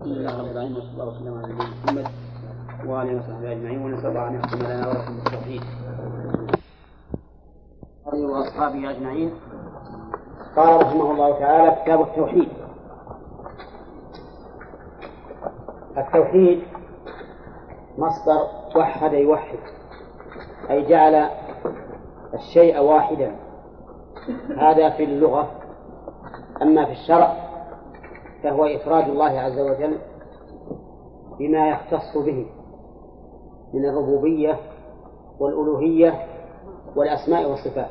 الحمد لله رب العالمين وصلى الله وسلم على نبينا محمد وآله وصحبه أجمعين ونسأل الله أن يختم لنا ولكم بالتوحيد وأصحابه أجمعين قال رحمه الله تعالى كتاب التوحيد التوحيد مصدر وحد يوحد أي جعل الشيء واحدا هذا في اللغة أما في الشرع فهو إفراد الله عز وجل بما يختص به من الربوبية والألوهية والأسماء والصفات.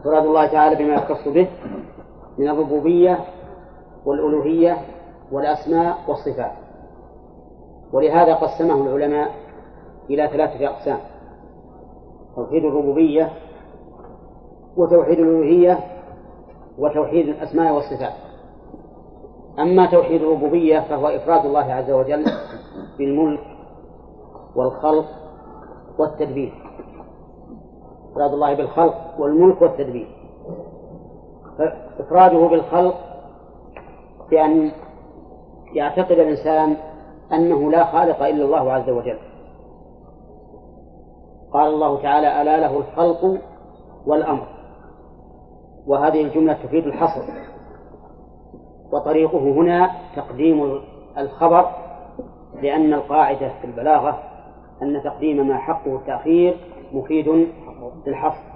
إفراد الله تعالى بما يختص به من الربوبية والألوهية والأسماء والصفات. ولهذا قسمه العلماء إلى ثلاثة أقسام توحيد الربوبية وتوحيد الألوهية وتوحيد الأسماء والصفات. أما توحيد الربوبية فهو إفراد الله عز وجل بالملك والخلق والتدبير. إفراد الله بالخلق والملك والتدبير. فإفراده بالخلق بأن يعتقد الإنسان أنه لا خالق إلا الله عز وجل. قال الله تعالى ألا له الخلق والأمر. وهذه الجملة تفيد الحصر. وطريقه هنا تقديم الخبر لأن القاعدة في البلاغة أن تقديم ما حقه التأخير مفيد للحصر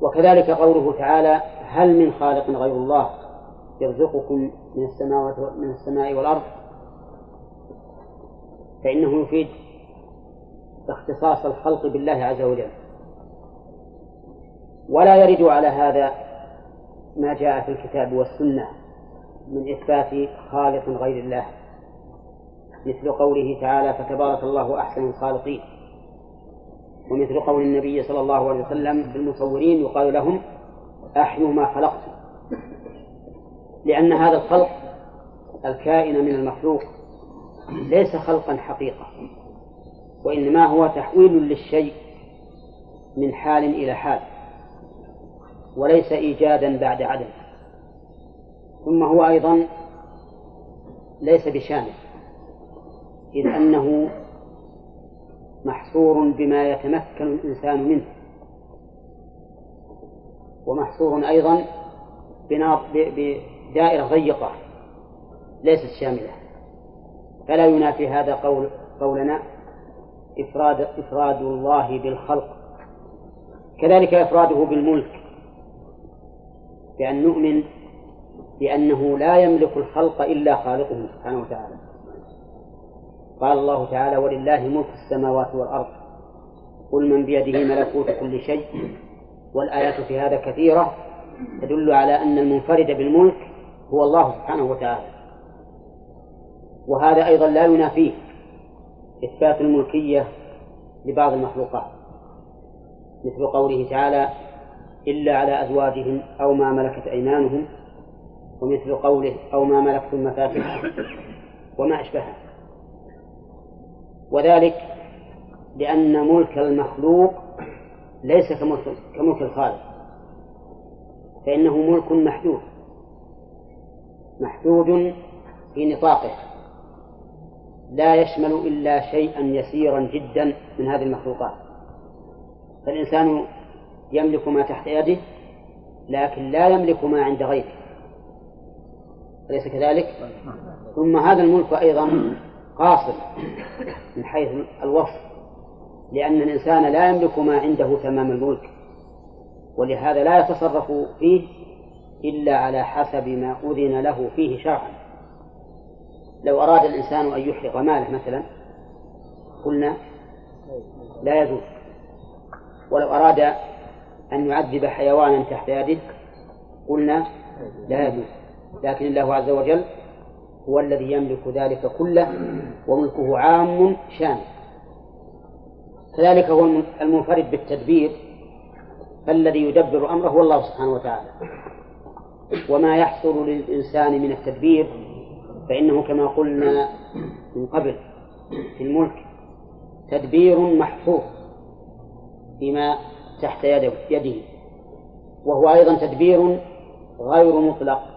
وكذلك قوله تعالى هل من خالق غير الله يرزقكم من السماوات من السماء والأرض؟ فإنه يفيد اختصاص الخلق بالله عز وجل. ولا يرد على هذا ما جاء في الكتاب والسنة. من إثبات خالق غير الله. مثل قوله تعالى فتبارك الله أحسن الخالقين. ومثل قول النبي صلى الله عليه وسلم بالمصورين يقال لهم أحيوا ما خلقتم. لأن هذا الخلق الكائن من المخلوق ليس خلقا حقيقة وإنما هو تحويل للشيء من حال إلى حال وليس إيجادا بعد عدم. ثم هو أيضا ليس بشامل إذ أنه محصور بما يتمكن الإنسان منه ومحصور أيضا بدائرة ضيقة ليست شاملة. فلا ينافي هذا قول قولنا إفراد إفراد الله بالخلق. كذلك إفراده بالملك بأن نؤمن بأنه لا يملك الخلق إلا خالقه سبحانه وتعالى. قال الله تعالى ولله ملك السماوات والأرض قل من بيده ملكوت كل شيء والآيات في هذا كثيرة تدل على أن المنفرد بالملك هو الله سبحانه وتعالى. وهذا أيضا لا ينافيه إثبات الملكية لبعض المخلوقات مثل قوله تعالى إلا على أزواجهم أو ما ملكت أيمانهم ومثل قوله أو ما ملكتم مفاتحه وما أشبهه وذلك لأن ملك المخلوق ليس كملك, كملك الخالق فإنه ملك محدود محدود في نطاقه. لا يشمل إلا شيئا يسيرا جدا من هذه المخلوقات. فالإنسان يملك ما تحت يده لكن لا يملك ما عند غيره. أليس كذلك؟ ثم هذا الملك أيضا قاصر من حيث الوصف لأن الإنسان لا يملك ما عنده تمام الملك ولهذا لا يتصرف فيه إلا على حسب ما أذن له فيه شرعا. لو أراد الإنسان أن يحرق ماله مثلا قلنا لا يجوز. ولو أراد أن يعذب حيوانا تحت يده قلنا لا يجوز. لكن الله عز وجل هو الذي يملك ذلك كله وملكه عام شامل. كذلك هو المنفرد بالتدبير فالذي يدبر أمره هو الله سبحانه وتعالى. وما يحصل للإنسان من التدبير فإنه كما قلنا من قبل في الملك تدبير محفوظ فيما تحت يده. وهو أيضا تدبير غير مطلق.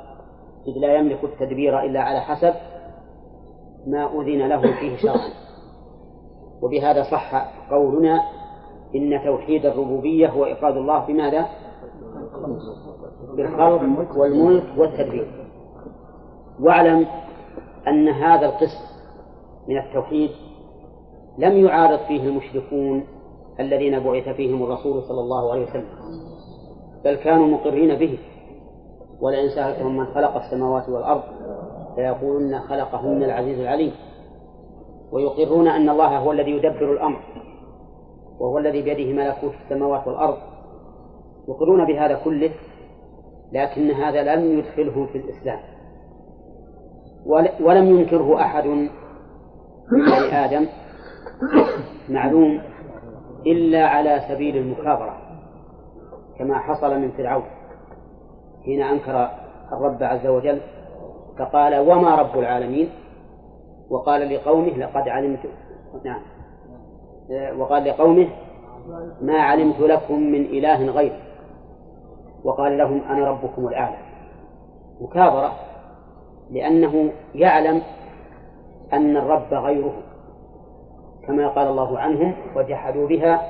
إذ لا يملك التدبير إلا على حسب ما أذن له فيه شرعا. وبهذا صح قولنا إن توحيد الربوبية هو إفراد الله بماذا؟ بالخلق والملك والتدبير. واعلم أن هذا القسم من التوحيد لم يعارض فيه المشركون الذين بعث فيهم الرسول صلى الله عليه وسلم بل كانوا مقرين به. ولئن سألتهم من خلق السماوات والأرض فيقولون خلقهن العزيز العليم. ويقرون أن الله هو الذي يدبر الأمر وهو الذي بيده ملكوت السماوات والأرض. يقرون بهذا كله لكن هذا لم يدخلهم في الإسلام. ولم ينكره أحد من بني آدم معلوم إلا على سبيل المكابرة كما حصل من فرعون. حين أنكر الرب عز وجل فقال وما رب العالمين؟ وقال لقومه لقد علمت نعم. وقال لقومه ما علمت لكم من إله غير وقال لهم أنا ربكم الأعلى. مكابرة لأنه يعلم أن الرب غيره كما قال الله عنهم وجحدوا بها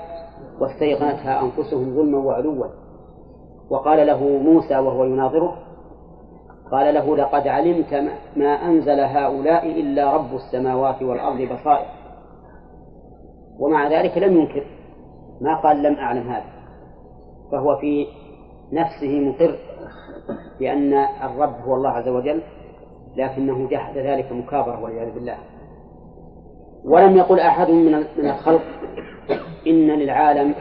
واستيقنتها أنفسهم ظلما وعلوا. وقال له موسى وهو يناظره قال له لقد علمت ما أنزل هؤلاء إلا رب السماوات والأرض بصائر. ومع ذلك لم ينكر ما قال لم أعلم هذا. فهو في نفسه مقر بأن الرب هو الله عز وجل لكنه جحد ذلك مكابرة والعياذ بالله. ولم يقل أحد من الخلق إن للعالم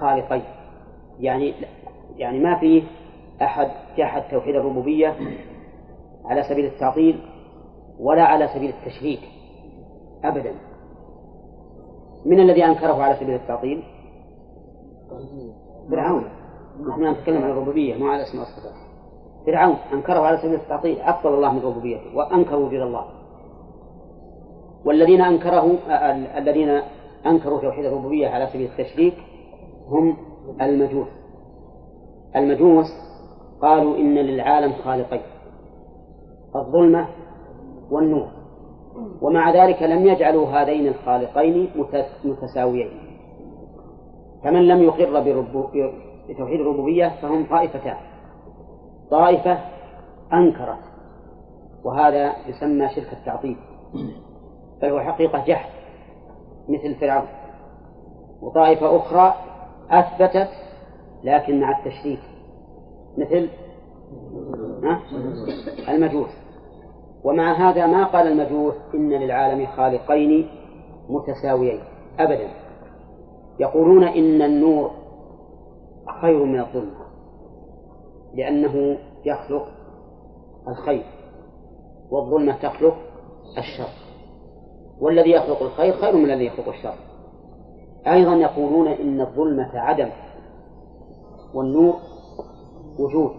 خالقين. يعني يعني ما فيه أحد جحد توحيد الربوبية على سبيل التعطيل ولا على سبيل التشريك أبدا. من الذي أنكره على سبيل التعطيل؟ فرعون. نحن نتكلم عن الربوبية مو على اسم والصفات فرعون أنكره على سبيل التعطيل أفضل الله من ربوبيته وأنكر وجود الله. والذين أنكره الذين أنكروا توحيد الربوبية على سبيل التشريك هم المجوس. المجوس قالوا إن للعالم خالقين الظلمة والنور. ومع ذلك لم يجعلوا هذين الخالقين متساويين. فمن لم يقر بتوحيد الربوبية فهم طائفتان. طائفة أنكرت وهذا يسمى شرك التعطيل. بل هو حقيقة جحد مثل فرعون. وطائفة أخرى أثبتت لكن مع التشريك. مثل؟ المجوس. ومع هذا ما قال المجوس إن للعالم خالقين متساويين. أبدا. يقولون إن النور خير من الظلمة لأنه يخلق الخير والظلمة تخلق الشر. والذي يخلق الخير خير من الذي يخلق الشر. أيضا يقولون إن الظلمة عدم. والنور وجود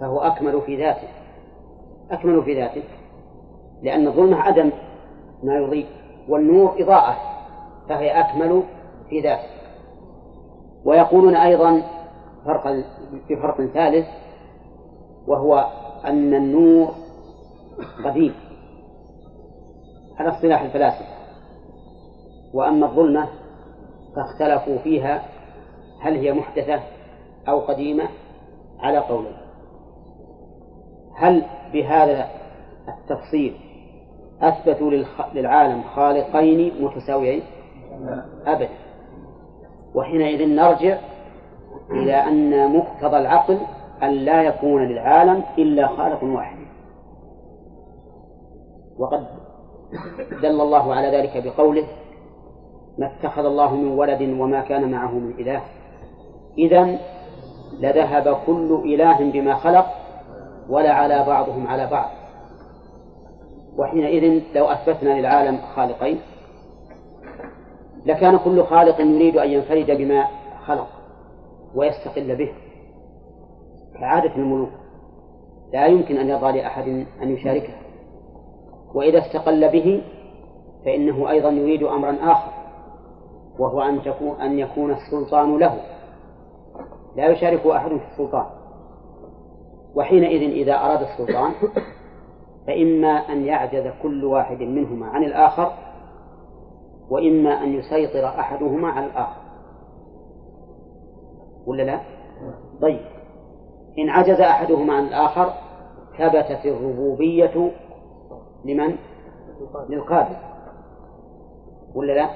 فهو أكمل في ذاته أكمل في ذاته لأن الظلمة عدم ما يضيء والنور إضاءة فهي أكمل في ذاته. ويقولون أيضا فرقا في فرق ثالث وهو أن النور قديم على اصطلاح الفلاسفة. وأما الظلمة فاختلفوا فيها هل هي محدثة أو قديمة على قولين هل بهذا التفصيل أثبتوا للعالم خالقين متساويين؟ أبدا. وحينئذ نرجع إلى أن مقتضى العقل أن لا يكون للعالم إلا خالق واحد. وقد دل الله على ذلك بقوله ما اتخذ الله من ولد وما كان معه من إله. إذا لذهب كل إله بما خلق ولا على بعضهم على بعض. وحينئذ لو أثبتنا للعالم خالقين لكان كل خالق يريد أن ينفرد بما خلق ويستقل به كعادة الملوك. لا يمكن أن يرضى لأحد أن يشاركه. وإذا استقل به فإنه أيضا يريد أمرا آخر وهو أن تكون أن يكون السلطان له. لا يشارك أحد في السلطان وحينئذ إذا أراد السلطان فإما أن يعجز كل واحد منهما عن الآخر وإما أن يسيطر أحدهما على الآخر ولا لا؟ طيب إن عجز أحدهما عن الآخر ثبتت الربوبية لمن؟ للقادر ولا لا؟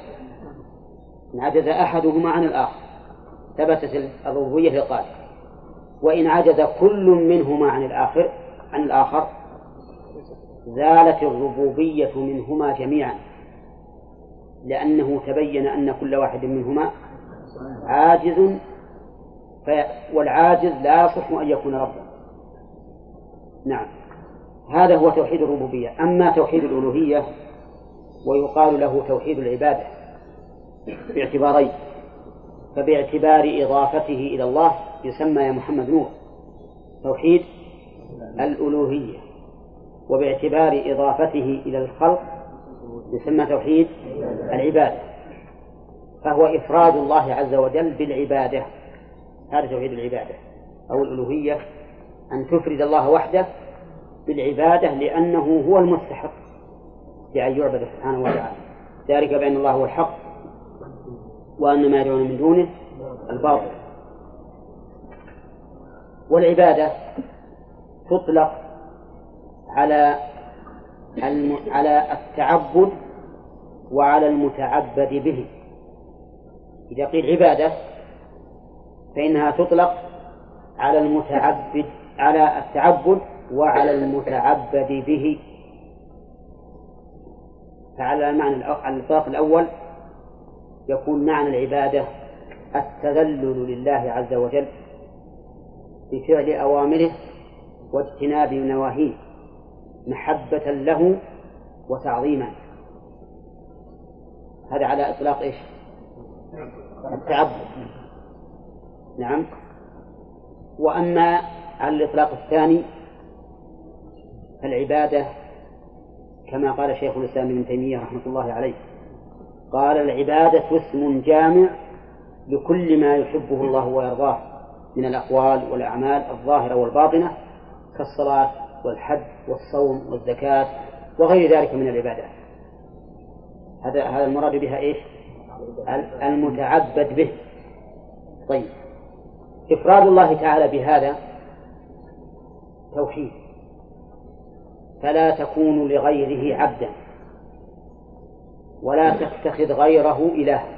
إن عجز أحدهما عن الآخر ثبتت الربوبية للقادر وإن عجز كل منهما عن الآخر عن الآخر زالت الربوبية منهما جميعا. لأنه تبين أن كل واحد منهما عاجز والعاجز لا يصح أن يكون ربا. نعم. هذا هو توحيد الربوبية. أما توحيد الألوهية ويقال له توحيد العبادة باعتبارين. فباعتبار إضافته إلى الله يسمى يا محمد نور. توحيد الألوهية. وباعتبار إضافته إلى الخلق يسمى توحيد العبادة. فهو إفراد الله عز وجل بالعبادة. هذا توحيد العبادة. أو الألوهية. أن تفرد الله وحده بالعبادة لأنه هو المستحق لأن يعبد سبحانه وتعالى. ذلك بأن الله هو الحق. وأن ما يدعون من دونه الباطل والعبادة تطلق على. على التعبد وعلى المتعبد به إذا قيل عبادة فإنها تطلق على المتعبد على التعبد وعلى المتعبد به فعلى المعنى الإطلاق الأول يكون معنى العبادة التذلل لله عز وجل بفعل أوامره واجتناب نواهيه محبة له وتعظيما. هذا على إطلاق إيش؟ التعبد. نعم. وأما على الإطلاق الثاني فالعبادة كما قال شيخ الإسلام ابن تيمية رحمة الله عليه قال العبادة اسم جامع لكل ما يحبه الله ويرضاه من الأقوال والأعمال الظاهرة والباطنة كالصلاة والحج والصوم والزكاة وغير ذلك من العبادات. هذا هذا المراد بها إيش؟ المتعبد به. طيب. إفراد الله تعالى بهذا توحيد. فلا تكون لغيره عبدا. ولا تتخذ غيره إلها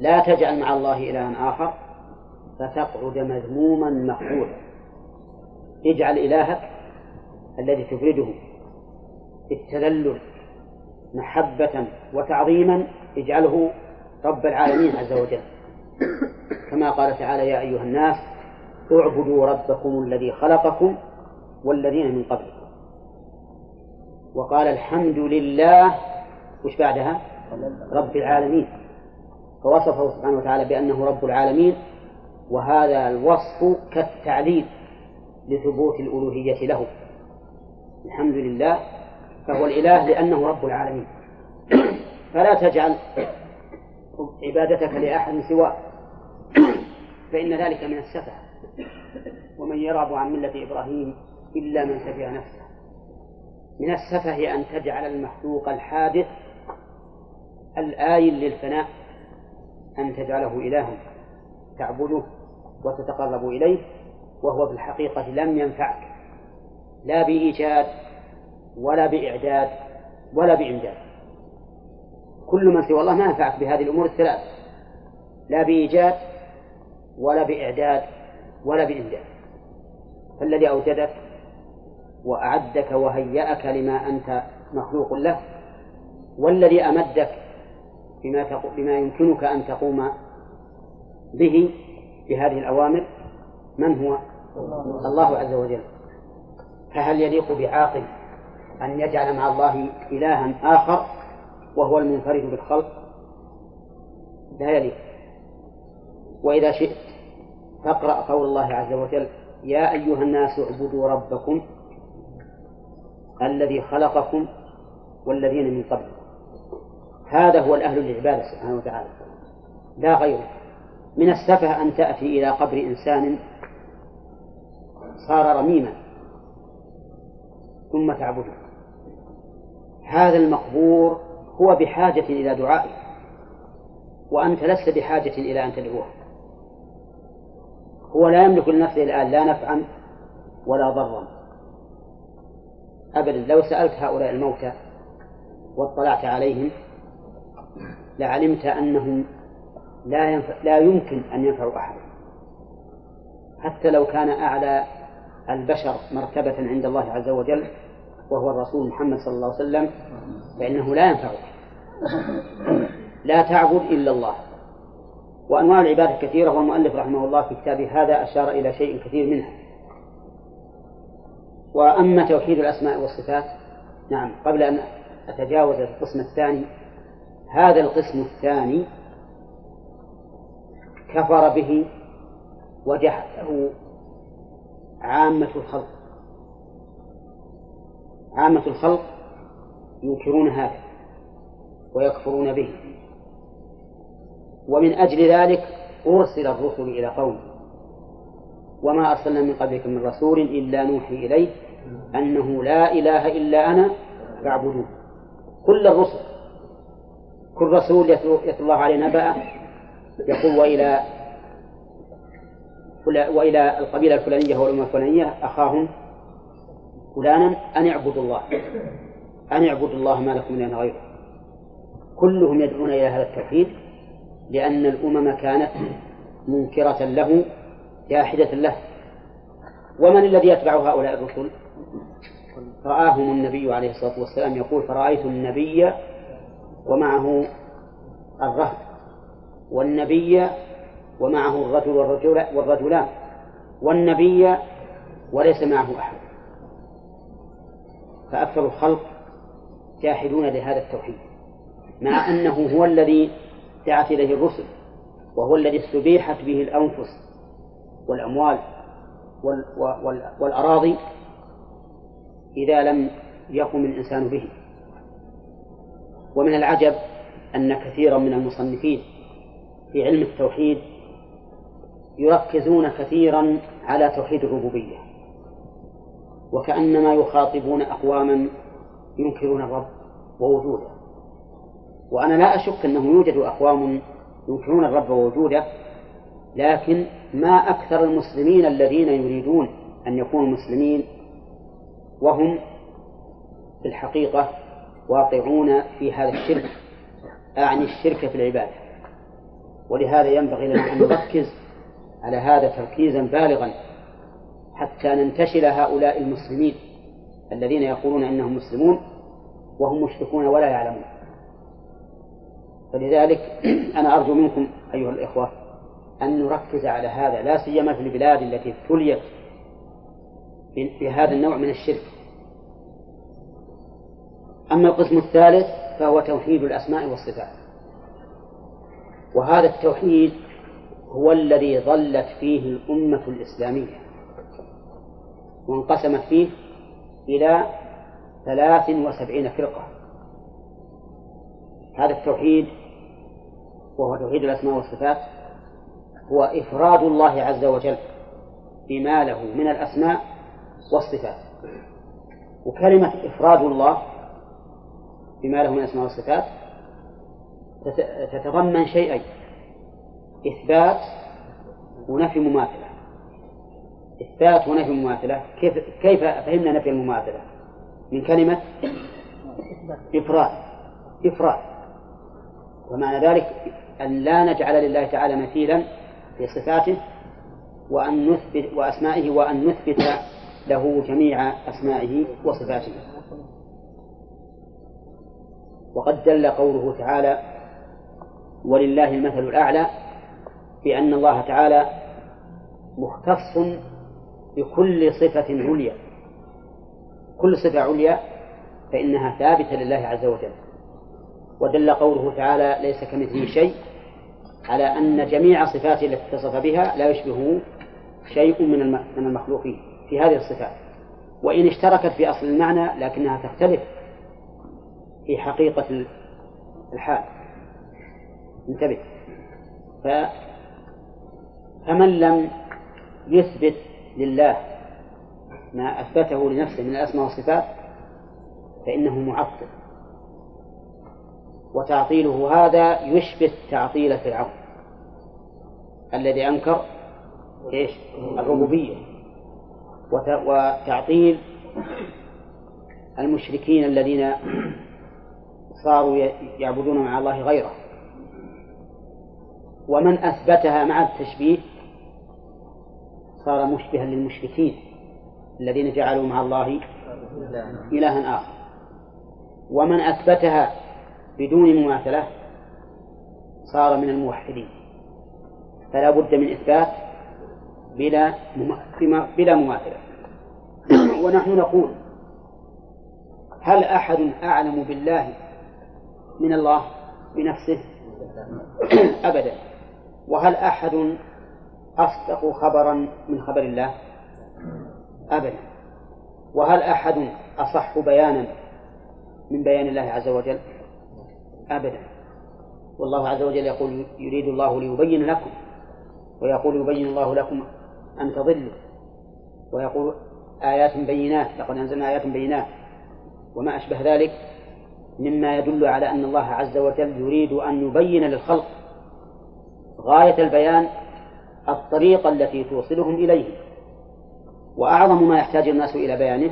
لا تجعل مع الله إلها آخر فتقعد مذموما مخذولا اجعل إلهك الذي تفرده بالتذلل محبة وتعظيما اجعله رب العالمين عز وجل. كما قال تعالى يا أيها الناس اعبدوا ربكم الذي خلقكم والذين من قبلكم. وقال الحمد لله وش بعدها؟ رب العالمين. فوصفه سبحانه وتعالى بأنه رب العالمين وهذا الوصف كالتعليل لثبوت الألوهية له. الحمد لله فهو الإله لأنه رب العالمين. فلا تجعل عبادتك لأحد سواه فإن ذلك من السفه. ومن يرغب عن ملة إبراهيم إلا من سفه نفسه. من السفه أن تجعل المخلوق الحادث الآيل للفناء أن تجعله إلها تعبده وتتقرب إليه وهو في الحقيقة لم ينفعك. لا بإيجاد ولا بإعداد ولا بإمداد. كل من سوى الله ما ينفعك بهذه الأمور الثلاث. لا بإيجاد ولا بإعداد ولا بإمداد. فالذي أوجدك وأعدك وهيأك لما أنت مخلوق له والذي أمدك بما بما يمكنك أن تقوم به بهذه الأوامر من هو؟ الله عز وجل. فهل يليق بعاقل أن يجعل مع الله إلها آخر وهو المنفرد بالخلق؟ لا يليق. وإذا شئت فاقرأ قول الله عز وجل يا أيها الناس اعبدوا ربكم الذي خلقكم والذين من قبلكم. هذا هو الأهل للعبادة سبحانه وتعالى. لا غيره من السفه أن تأتي إلى قبر إنسان صار رميما ثم تعبده. هذا المقبور هو بحاجة إلى دعائك وأنت لست بحاجة إلى أن تدعوه. هو لا يملك لنفسه الآن لا نفعا ولا ضرا. أبدا. لو سألت هؤلاء الموتى واطلعت عليهم لعلمت أنهم لا ينفع لا يمكن أن ينفعوا أحدا حتى لو كان أعلى البشر مرتبة عند الله عز وجل وهو الرسول محمد صلى الله عليه وسلم فإنه لا ينفعك لا تعبد إلا الله. وأنواع العبادة كثيرة والمؤلف رحمه الله في كتابه هذا أشار إلى شيء كثير منها. وأما توحيد الأسماء والصفات نعم قبل أن أتجاوز القسم الثاني هذا القسم الثاني كفر به وجحده عامة الخلق. عامة الخلق ينكرون هذا ويكفرون به. ومن أجل ذلك أرسل الرسل إلى قوم. وما أرسلنا من قبلك من رسول إلا نوحي إليه أنه لا إله إلا أنا فاعبدوه. كل الرسل كل رسول يتلو الله عليه نبأ يقول وإلى وإلى القبيلة الفلانية والأمة الفلانية أخاهم فلانا أن اعبدوا الله أن اعبدوا الله ما لكم من غيره. كلهم يدعون إلى هذا التوحيد لأن الأمم كانت منكرة له جاحدة له. ومن الذي يتبع هؤلاء الرسل؟ رآهم النبي عليه الصلاة والسلام يقول فرأيت النبي ومعه الرهب والنبي ومعه الرجل والرجل والرجلان والنبي وليس معه أحد. فأكثر الخلق جاحدون لهذا التوحيد مع أنه هو الذي دعت إليه الرسل وهو الذي استبيحت به الأنفس والأموال والأراضي إذا لم يقم الإنسان به. ومن العجب أن كثيرا من المصنفين في علم التوحيد يركزون كثيرا على توحيد الربوبية وكأنما يخاطبون أقواما ينكرون الرب ووجوده. وأنا لا أشك أنه يوجد أقوام ينكرون الرب ووجوده لكن ما أكثر المسلمين الذين يريدون أن يكونوا مسلمين وهم في الحقيقة واقعون في هذا الشرك أعني الشرك في العبادة. ولهذا ينبغي لنا أن نركز على هذا تركيزا بالغا حتى ننتشل هؤلاء المسلمين الذين يقولون إنهم مسلمون وهم مشركون ولا يعلمون. فلذلك أنا أرجو منكم أيها الإخوة أن نركز على هذا لا سيما في البلاد التي ابتليت بهذا النوع من الشرك. أما القسم الثالث فهو توحيد الأسماء والصفات. وهذا التوحيد هو الذي ظلت فيه الأمة الإسلامية وانقسمت فيه إلى ثلاث وسبعين فرقة. هذا التوحيد وهو توحيد الأسماء والصفات هو إفراد الله عز وجل بما له من الأسماء والصفات. وكلمة إفراد الله بما له من الأسماء والصفات تتضمن شيئين إثبات ونفي مماثلة. إثبات ونفي مماثلة. كيف كيف فهمنا نفي المماثلة؟ من كلمة إفراد. إفراد. ومعنى ذلك أن لا نجعل لله تعالى مثيلا في صفاته وأن نثبت وأسمائه وأن نثبت له جميع أسمائه وصفاته. وقد دل قوله تعالى ولله المثل الأعلى بأن الله تعالى مختص بكل صفة عليا. كل صفة عليا فإنها ثابتة لله عز وجل. ودل قوله تعالى ليس كمثله شيء على أن جميع صفاته التي اتصف بها لا يشبهه شيء من من المخلوقين في هذه الصفات. وإن اشتركت في أصل المعنى لكنها تختلف في حقيقة الحال. انتبه. ف فمن لم يثبت لله ما أثبته لنفسه من الأسماء والصفات فإنه معطل. وتعطيله هذا يشبه تعطيل فرعون الذي أنكر إيش؟ الربوبية. وتعطيل المشركين الذين صاروا يعبدون مع الله غيره. ومن أثبتها مع التشبيه صار مشبها للمشركين الذين جعلوا مع الله إلها آخر. ومن أثبتها بدون مماثلة صار من الموحدين. فلا بد من إثبات بلا بلا مماثلة. ونحن نقول هل أحد أعلم بالله من الله بنفسه. أبدا. وهل أحد أصدق خبرا من خبر الله؟ أبدا. وهل أحد أصح بيانا من بيان الله عز وجل؟ أبدا. والله عز وجل يقول يريد الله ليبين لكم ويقول يبين الله لكم أن تضلوا. ويقول آيات بينات لقد أنزلنا آيات بينات. وما أشبه ذلك؟ مما يدل على أن الله عز وجل يريد أن يبين للخلق غاية البيان الطريقة التي توصلهم إليه. وأعظم ما يحتاج الناس إلى بيانه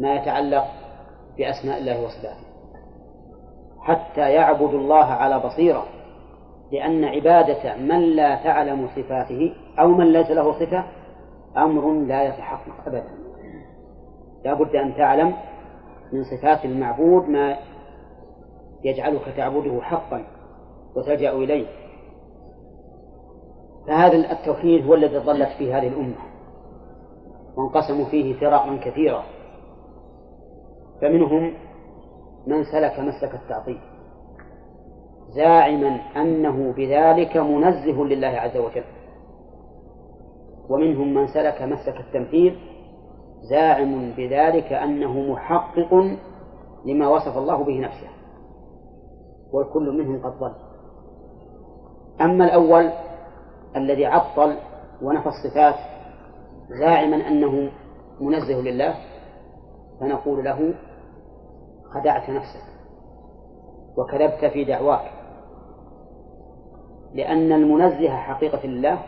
ما يتعلق بأسماء الله وصفاته. حتى يعبدوا الله على بصيرة لأن عبادة من لا تعلم صفاته أو من ليس له صفة أمر لا يتحقق أبدا. لا بد أن تعلم من صفات المعبود ما يجعلك تعبده حقا وتلجأ إليه. فهذا التوحيد هو الذي ضلت فيه هذه الأمة وانقسموا فيه فرقا كثيرة فمنهم من سلك مسلك التعطيل زاعما أنه بذلك منزه لله عز وجل. ومنهم من سلك مسلك التمثيل زاعم بذلك أنه محقق لما وصف الله به نفسه والكل منهم قد ضل. أما الأول الذي عطل ونفى الصفات زاعما أنه منزه لله فنقول له خدعت نفسك وكذبت في دعواك لأن المنزه حقيقة لله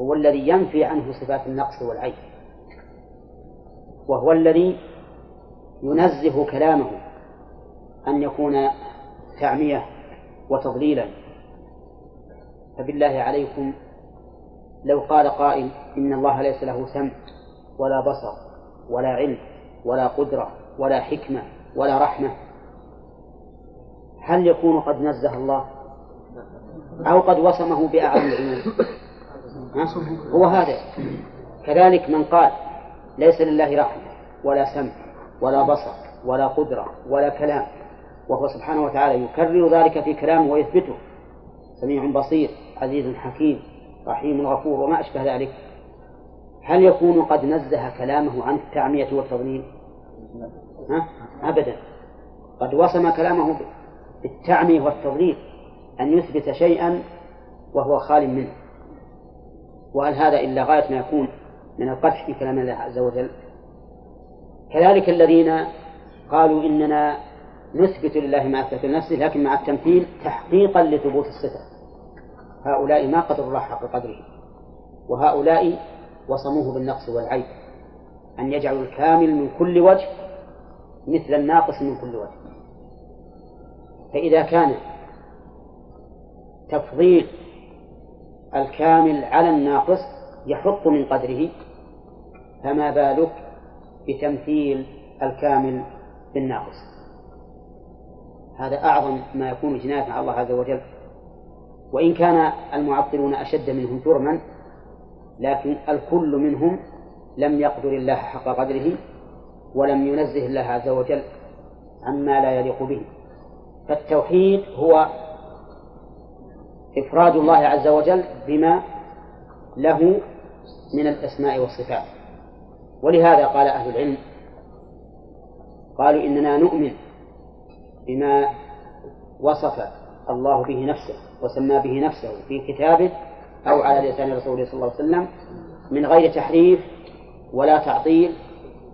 هو الذي ينفي عنه صفات النقص والعيب. وهو الذي ينزه كلامه أن يكون تعمية وتضليلا. فبالله عليكم لو قال قائل إن الله ليس له سمع ولا بصر ولا علم ولا قدرة ولا حكمة ولا رحمة هل يكون قد نزه الله؟ أو قد وصمه بأعظم العيوب هو هذا. كذلك من قال ليس لله رحمة ولا سمع ولا بصر ولا قدرة ولا كلام. وهو سبحانه وتعالى يكرر ذلك في كلامه ويثبته. سميع بصير عزيز حكيم رحيم غفور وما أشبه ذلك. هل يكون قد نزه كلامه عن التعمية والتضليل؟ ها؟ أبدا. قد وصم كلامه بالتعمية والتضليل أن يثبت شيئا وهو خال منه. وهل هذا إلا غاية ما يكون؟ من القدح في كلام الله عز وجل. كذلك الذين قالوا إننا نثبت لله ما أثبت لنفسه لكن مع التمثيل تحقيقا لثبوت الصفة. هؤلاء ما قدروا الله حق قدره وهؤلاء وصموه بالنقص والعيب. أن يجعلوا الكامل من كل وجه مثل الناقص من كل وجه. فإذا كان تفضيل الكامل على الناقص يحط من قدره فما بالك بتمثيل الكامل بالناقص؟ هذا أعظم ما يكون جناية مع الله عز وجل. وإن كان المعطلون أشد منهم جرما لكن الكل منهم لم يقدر الله حق قدره ولم ينزه الله عز وجل عما لا يليق به. فالتوحيد هو إفراد الله عز وجل بما له من الأسماء والصفات. ولهذا قال أهل العلم قالوا إننا نؤمن بما وصف الله به نفسه وسمى به نفسه في كتابه أو على لسان رسوله صلى الله عليه وسلم من غير تحريف ولا تعطيل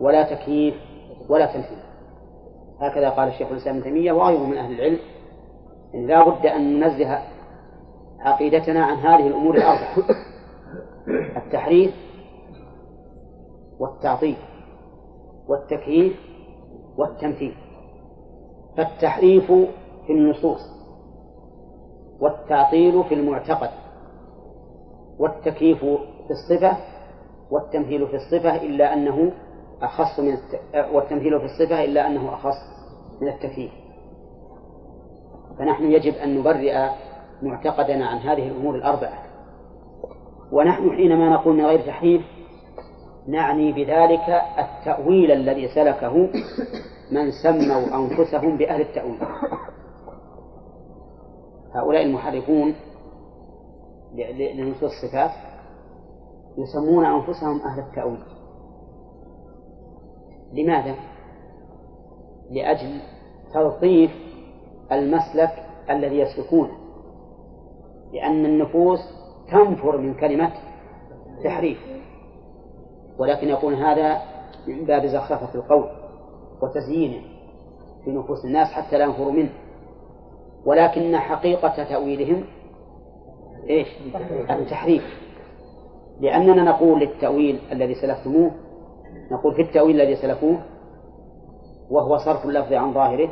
ولا تكييف ولا تمثيل هكذا قال الشيخ الإسلام ابن تيمية وغيره من أهل العلم إن لا بد أن ننزه عقيدتنا عن هذه الأمور الأربعة التحريف والتعطيل والتكييف والتمثيل فالتحريف في النصوص والتعطيل في المعتقد والتكييف في الصفة والتمثيل في الصفة إلا أنه أخص من الت... والتمثيل في الصفة إلا أنه أخص من التكييف فنحن يجب أن نبرئ معتقدنا عن هذه الأمور الأربعة ونحن حينما نقول من غير تحريف نعني بذلك التأويل الذي سلكه من سموا أنفسهم بأهل التأويل. هؤلاء المحرفون لنصوص الصفات يسمون أنفسهم أهل التأويل. لماذا؟ لأجل تلطيف المسلك الذي يسلكونه لأن النفوس تنفر من كلمة تحريف. ولكن يكون هذا من باب زخرفة القول وتزيينه في نفوس الناس حتى لا ينفروا منه. ولكن حقيقة تأويلهم إيش؟ التحريف. لأننا نقول للتأويل الذي سلفتموه نقول في التأويل الذي سلفوه وهو صرف اللفظ عن ظاهره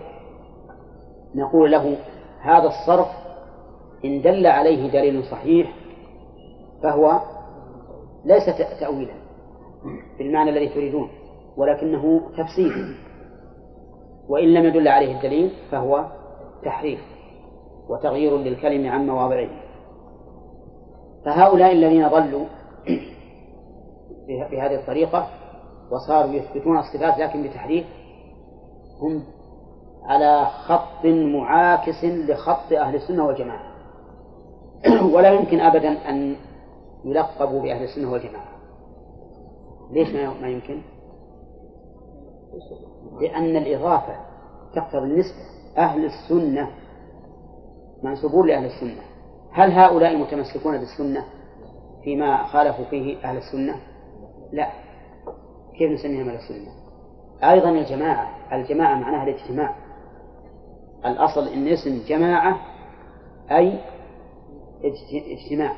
نقول له هذا الصرف إن دل عليه دليل صحيح فهو ليس تأويلا. بالمعنى الذي تريدون ولكنه تفسير وإن لم يدل عليه الدليل فهو تحريف وتغيير للكلم عن مواضعه. فهؤلاء الذين ضلوا بهذه الطريقة وصاروا يثبتون الصفات لكن بتحريف هم على خط معاكس لخط أهل السنة والجماعة. ولا يمكن أبدا أن يلقبوا بأهل السنة والجماعة. ليش ما يمكن؟ لأن الإضافة تقتضي النسبة أهل السنة منسوبون لأهل السنة هل هؤلاء متمسكون بالسنة فيما خالفوا فيه أهل السنة؟ لا كيف نسميهم أهل السنة؟ أيضا الجماعة الجماعة معناها الاجتماع الأصل إن اسم جماعة أي اجتماع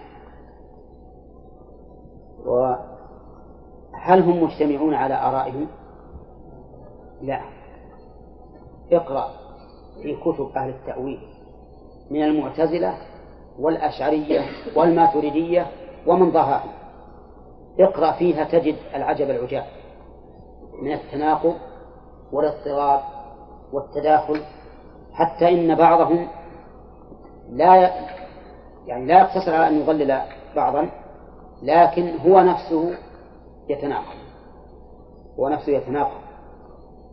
وهل هم مجتمعون على آرائهم؟ لا اقرأ في كتب أهل التأويل من المعتزلة والأشعرية والماتريدية ومن ضاهاهم اقرأ فيها تجد العجب العجاب من التناقض والاضطراب والتداخل حتى إن بعضهم لا يعني لا يقتصر على أن يضلل بعضا لكن هو نفسه يتناقض هو نفسه يتناقض.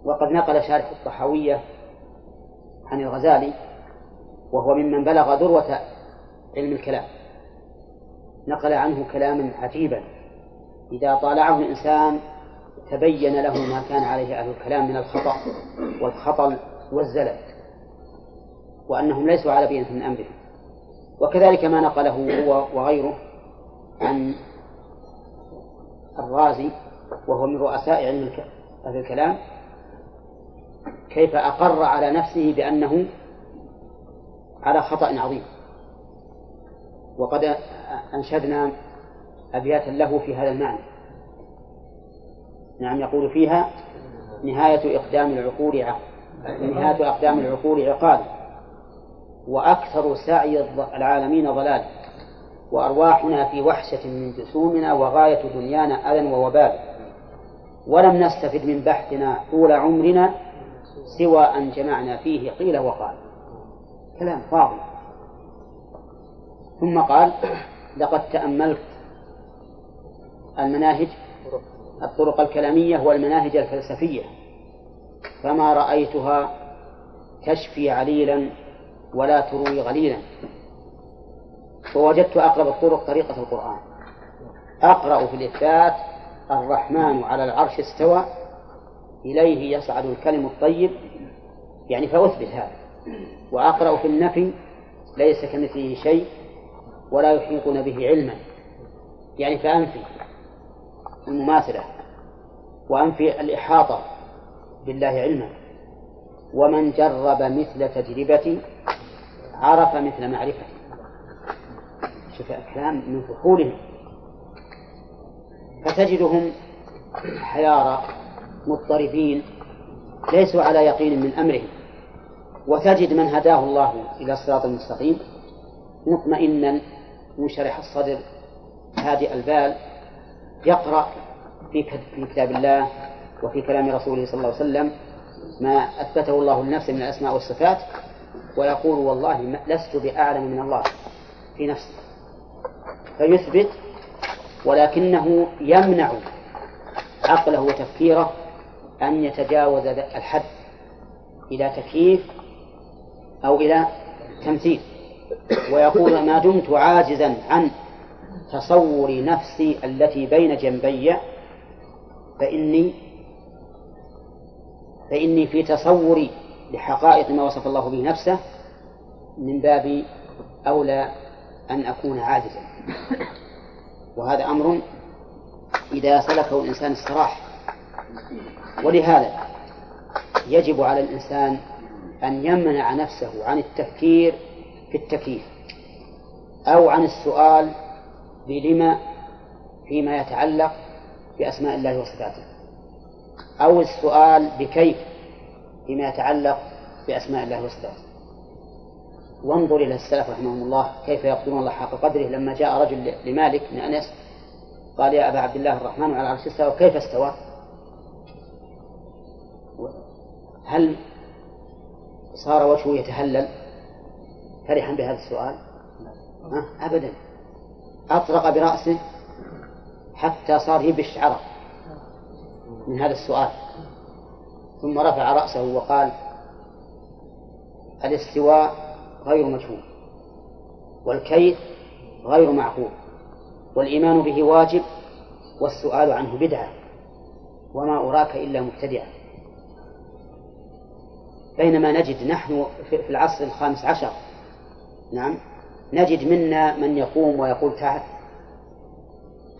وقد نقل شارح الطحاوية عن الغزالي وهو ممن بلغ ذروة علم الكلام. نقل عنه كلاما عجيبا إذا طالعه الإنسان تبين له ما كان عليه أهل الكلام من الخطأ والخطل والزلل وأنهم ليسوا على بينة من أمرهم. وكذلك ما نقله هو وغيره عن الرازي وهو من رؤساء علم أهل الكلام كيف أقر على نفسه بأنه على خطأ عظيم. وقد أنشدنا أبياتا له في هذا المعنى. نعم يقول فيها نهاية إقدام العقول نهاية أقدام العقول عقال وأكثر سعي العالمين ضلال وأرواحنا في وحشة من جسومنا وغاية دنيانا أذى ووبال ولم نستفد من بحثنا طول عمرنا سوى أن جمعنا فيه قيل وقال. كلام فاضي. ثم قال لقد تأملت المناهج الطرق الكلامية والمناهج الفلسفية فما رأيتها تشفي عليلا ولا تروي غليلا. فوجدت أقرب الطرق طريقة القرآن. أقرأ في الإثبات الرحمن على العرش استوى إليه يصعد الكلم الطيب يعني فأثبت هذا. وأقرأ في النفي ليس كمثله شيء ولا يحيطون به علما. يعني فأنفي المماثلة وأنفي الإحاطة بالله علما. ومن جرب مثل تجربتي عرف مثل معرفتي. شوف الكلام من فحولهم فتجدهم حيارى مضطربين ليسوا على يقين من أمرهم. وتجد من هداه الله إلى الصراط المستقيم مطمئنا منشرح الصدر هادئ البال يقرأ في كتاب الله وفي كلام رسوله صلى الله عليه وسلم ما أثبته الله لنفسه من الأسماء والصفات ويقول والله لست بأعلم من الله في نفسي. فيثبت ولكنه يمنع عقله وتفكيره أن يتجاوز الحد إلى تكييف أو إلى تمثيل. ويقول ما دمت عاجزا عن تصور نفسي التي بين جنبي فإني فإني في تصوري لحقائق ما وصف الله به نفسه من باب أولى أن أكون عاجزا. وهذا أمر إذا سلكه الإنسان استراح. ولهذا يجب على الإنسان أن يمنع نفسه عن التفكير في التكييف أو عن السؤال بلما فيما يتعلق بأسماء الله وصفاته أو السؤال بكيف فيما يتعلق بأسماء الله وصفاته. وانظر إلى السلف رحمهم الله كيف يقدرون الله حق قدره لما جاء رجل لمالك بن أنس قال يا أبا عبد الله الرحمن على العرش استوى كيف استوى؟ هل صار وجهه يتهلل فرحا بهذا السؤال؟ أبدا أطرق برأسه حتى صار يبش عرق من هذا السؤال ثم رفع رأسه وقال الاستواء غير مجهول والكيف غير معقول والإيمان به واجب والسؤال عنه بدعة وما أراك إلا مبتدعا. بينما نجد نحن في العصر الخامس عشر نعم نجد منا من يقوم ويقول تعال.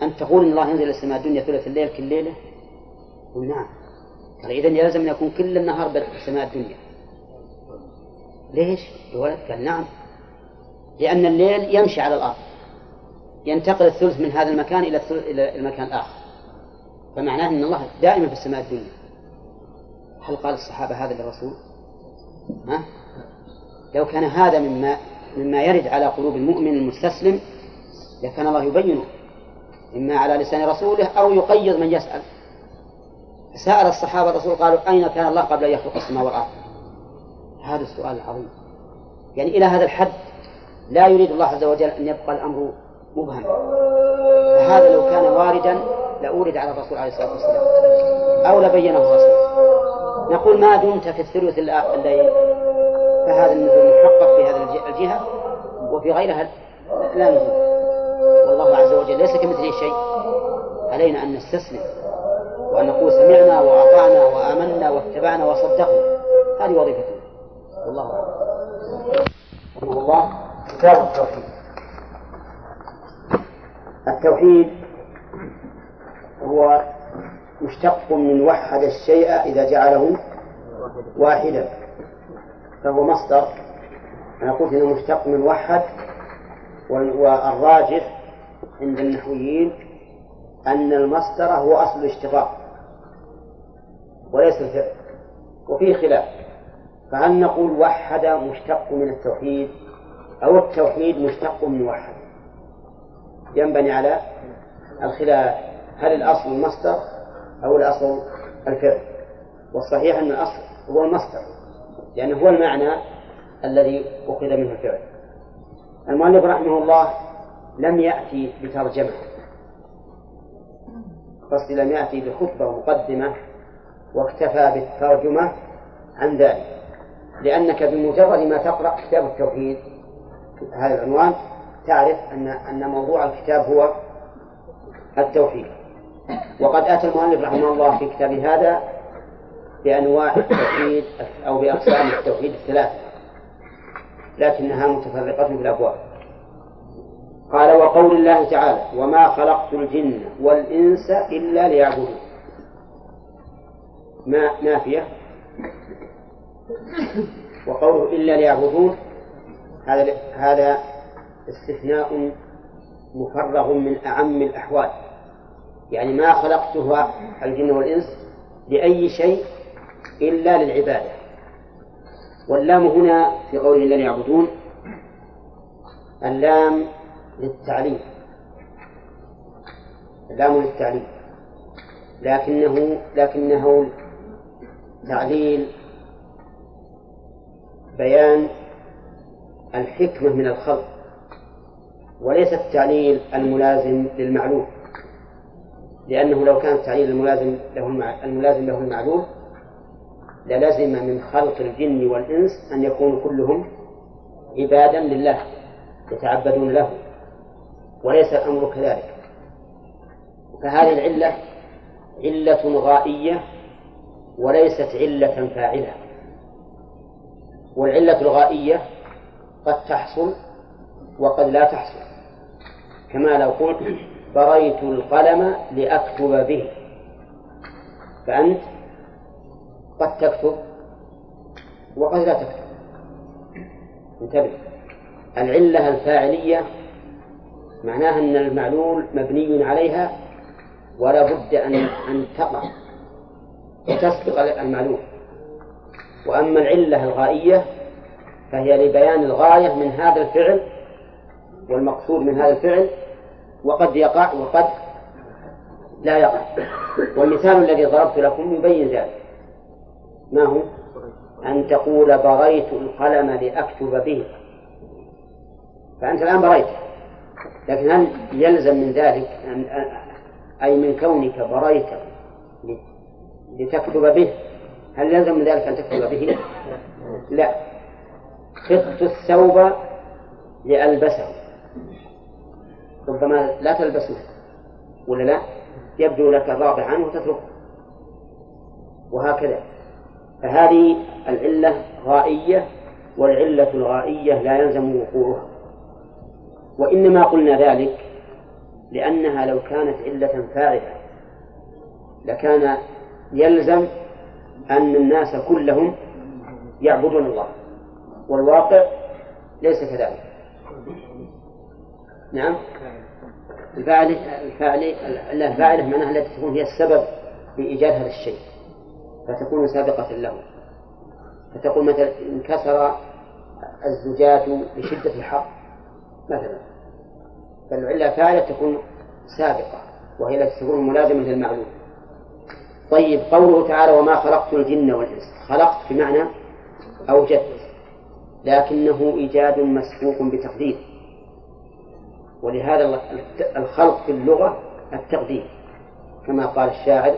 أن تقول إن الله ينزل السماء الدنيا ثلث الليل كل ليلة قل نعم. قال إذا يلزم أن يكون كل النهار بالسماء الدنيا. ليش؟ الولد قال نعم. لأن الليل يمشي على الأرض. ينتقل الثلث من هذا المكان إلى إلى المكان الآخر. فمعناه أن الله دائما في السماء الدنيا. هل قال الصحابة هذا للرسول؟ ها؟ لو كان هذا مما مما يرد على قلوب المؤمن المستسلم لكان الله يبينه. إما على لسان رسوله أو يقيض من يسأل. سأل الصحابة الرسول قالوا أين كان الله قبل أن يخلق السماء والأرض؟ هذا السؤال العظيم. يعني إلى هذا الحد لا يريد الله عز وجل أن يبقى الأمر مبهم فهذا لو كان واردا لأورد على الرسول عليه الصلاة والسلام. أو لبينه الرسول نقول ما دمت في الثلث الليل. فهذا النزول محقق في هذه الجهة وفي غيرها لا نزول. والله عز وجل ليس كمثله شيء. علينا أن نستسلم وأن نقول سمعنا وأطعنا وآمنا واتبعنا وصدقنا. هذه وظيفتنا. والله رحمه الله. كتاب التوحيد. التوحيد هو مشتق من وحد الشيء إذا جعله واحدا. فهو مصدر. أنا قلت إنه مشتق من وحد والراجح عند النحويين أن المصدر هو أصل الاشتقاق. وليس الفعل. وفيه خلاف. فهل نقول وحد مشتق من التوحيد أو التوحيد مشتق من وحد؟ ينبني على الخلاف. هل الأصل المصدر أو الأصل الفعل؟ والصحيح أن الأصل هو المصدر لأنه هو المعنى الذي أخذ منه الفعل. المؤلف رحمه الله لم يأتي بترجمة قصدي لم يأتي بخطبة مقدمة واكتفى بالترجمة عن ذلك. لأنك بمجرد ما تقرأ كتاب التوحيد هذا العنوان تعرف أن أن موضوع الكتاب هو التوحيد. وقد أتى المؤلف رحمه الله في كتاب هذا بأنواع التوحيد أو بأقسام التوحيد الثلاثة لكنها متفرقة في الأبواب. قال وقول الله تعالى وما خلقت الجن والإنس إلا ليعبدون. ما نافية وقوله إلا ليعبدون هذا هذا استثناء مفرغ من أعم الأحوال. يعني ما خلقته الجن والإنس لأي شيء إلا للعبادة. واللام هنا في قوله إلا ليعبدون اللام للتعليم. اللام للتعليم. لكنه لكنه تعليل بيان الحكمة من الخلق وليس التعليل الملازم للمعلوم لأنه لو كان التعليل الملازم له الملازم له المعلوم للزم من خلق الجن والإنس أن يكونوا كلهم عبادا لله يتعبدون له وليس الأمر كذلك. فهذه العلة علة غائية وليست علة فاعلة. والعلة الغائية قد تحصل وقد لا تحصل. كما لو قلت بريت القلم لأكتب به. فأنت قد تكتب وقد لا تكتب. انتبه. العلة الفاعلية معناها أن المعلول مبني عليها ولا بد أن أن تقع وتسبق المعلوم وأما العلة الغائية فهي لبيان الغاية من هذا الفعل والمقصود من هذا الفعل وقد يقع وقد لا يقع. والمثال الذي ضربت لكم يبين ذلك. ما هو؟ أن تقول بريت القلم لأكتب به. فأنت الآن بريت. لكن هل يلزم من ذلك أن أي من كونك بريت لتكتب به؟ هل يلزم من ذلك أن تكتب به؟ لا. خفت الثوب لألبسه. ربما لا تلبسه ولا لا؟ يبدو لك الرابع عنه وتتركه. وهكذا. فهذه العلة غائية والعلة الغائية لا يلزم وقوعها. وإنما قلنا ذلك لأنها لو كانت علة فاعلة لكان يلزم أن الناس كلهم يعبدون الله. والواقع ليس كذلك. نعم. الفاعل الفاعل الفاعلة معناها التي تكون هي السبب في إيجاد هذا الشيء. فتكون سابقة له. فتقول مثلا انكسر الزجاج لشدة الحر مثلا. فالعلة فاعلة تكون سابقة وهي التي تكون ملازمة للمعلوم. طيب قوله تعالى وما خلقت الجن والإنس. خلقت بمعنى أوجدت لكنه إيجاد مسبوق بتقدير. ولهذا الخلق في اللغة التقدير كما قال الشاعر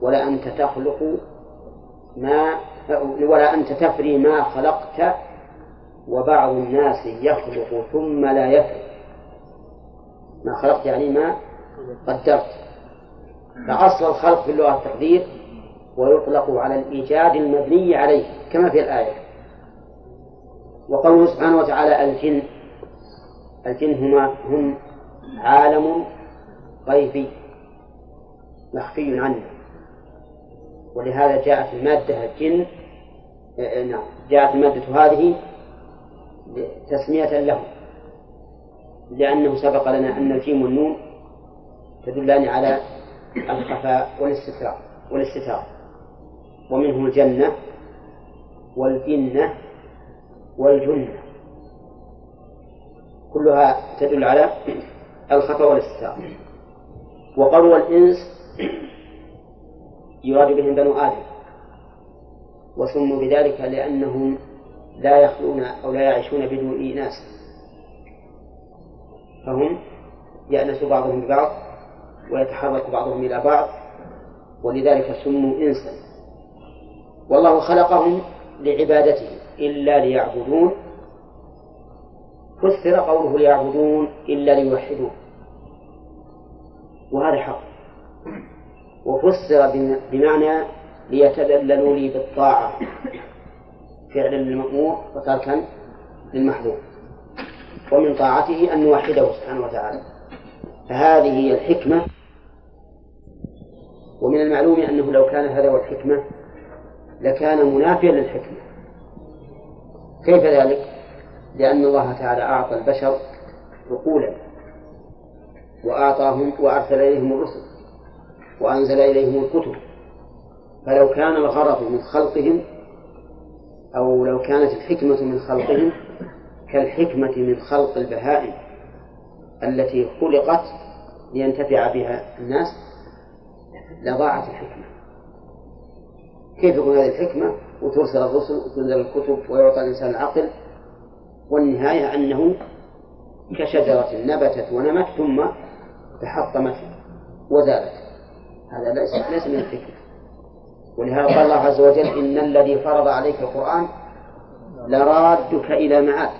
ولا أنت تخلق ما ولا أنت تفري ما خلقت وبعض الناس يخلق ثم لا يفري. ما خلقت يعني ما قدرت. فأصل الخلق في اللغة التقدير ويطلق على الإيجاد المبني عليه كما في الآية. وقوله سبحانه وتعالى الجن الجن هما هم عالم غيبي مخفي عنا ولهذا جاءت المادة الجن آه، آه، نعم جاءت المادة هذه تسمية له لأنه سبق لنا أن الجيم والنون تدلان على الخفاء والاستتار والاستتار ومنه الجنة والجنة والجنة. كلها تدل على الخفاء والاستتار وقالوا الإنس يراد بهم بنو آدم. وسموا بذلك لأنهم لا يخلون أو لا يعيشون بدون إناث. فهم يأنس بعضهم ببعض. ويتحرك بعضهم إلى بعض ولذلك سموا إنسا. والله خلقهم لعبادته إلا ليعبدون. فسر قوله ليعبدون إلا ليوحدون. وهذا حق. وفسر بمعنى ليتذللوا لي بالطاعة. فعلا للمأمور وتركا للمحذور. ومن طاعته أن نوحده سبحانه وتعالى. فهذه هي الحكمة ومن المعلوم أنه لو كان هذا هو الحكمة لكان منافيا للحكمة كيف ذلك؟ لأن الله تعالى أعطى البشر عقولا وأعطاهم وأرسل إليهم الرسل وأنزل إليهم الكتب فلو كان الغرض من خلقهم أو لو كانت الحكمة من خلقهم كالحكمة من خلق البهائم التي خلقت لينتفع بها الناس لضاعت الحكمة. كيف يكون هذه الحكمة؟ وترسل الرسل وتنزل الكتب ويعطى الإنسان العقل والنهاية أنه كشجرة نبتت ونمت ثم تحطمت وزالت. هذا ليس ليس من الحكمة. ولهذا قال الله عز وجل إن الذي فرض عليك القرآن لرادك إلى معاد.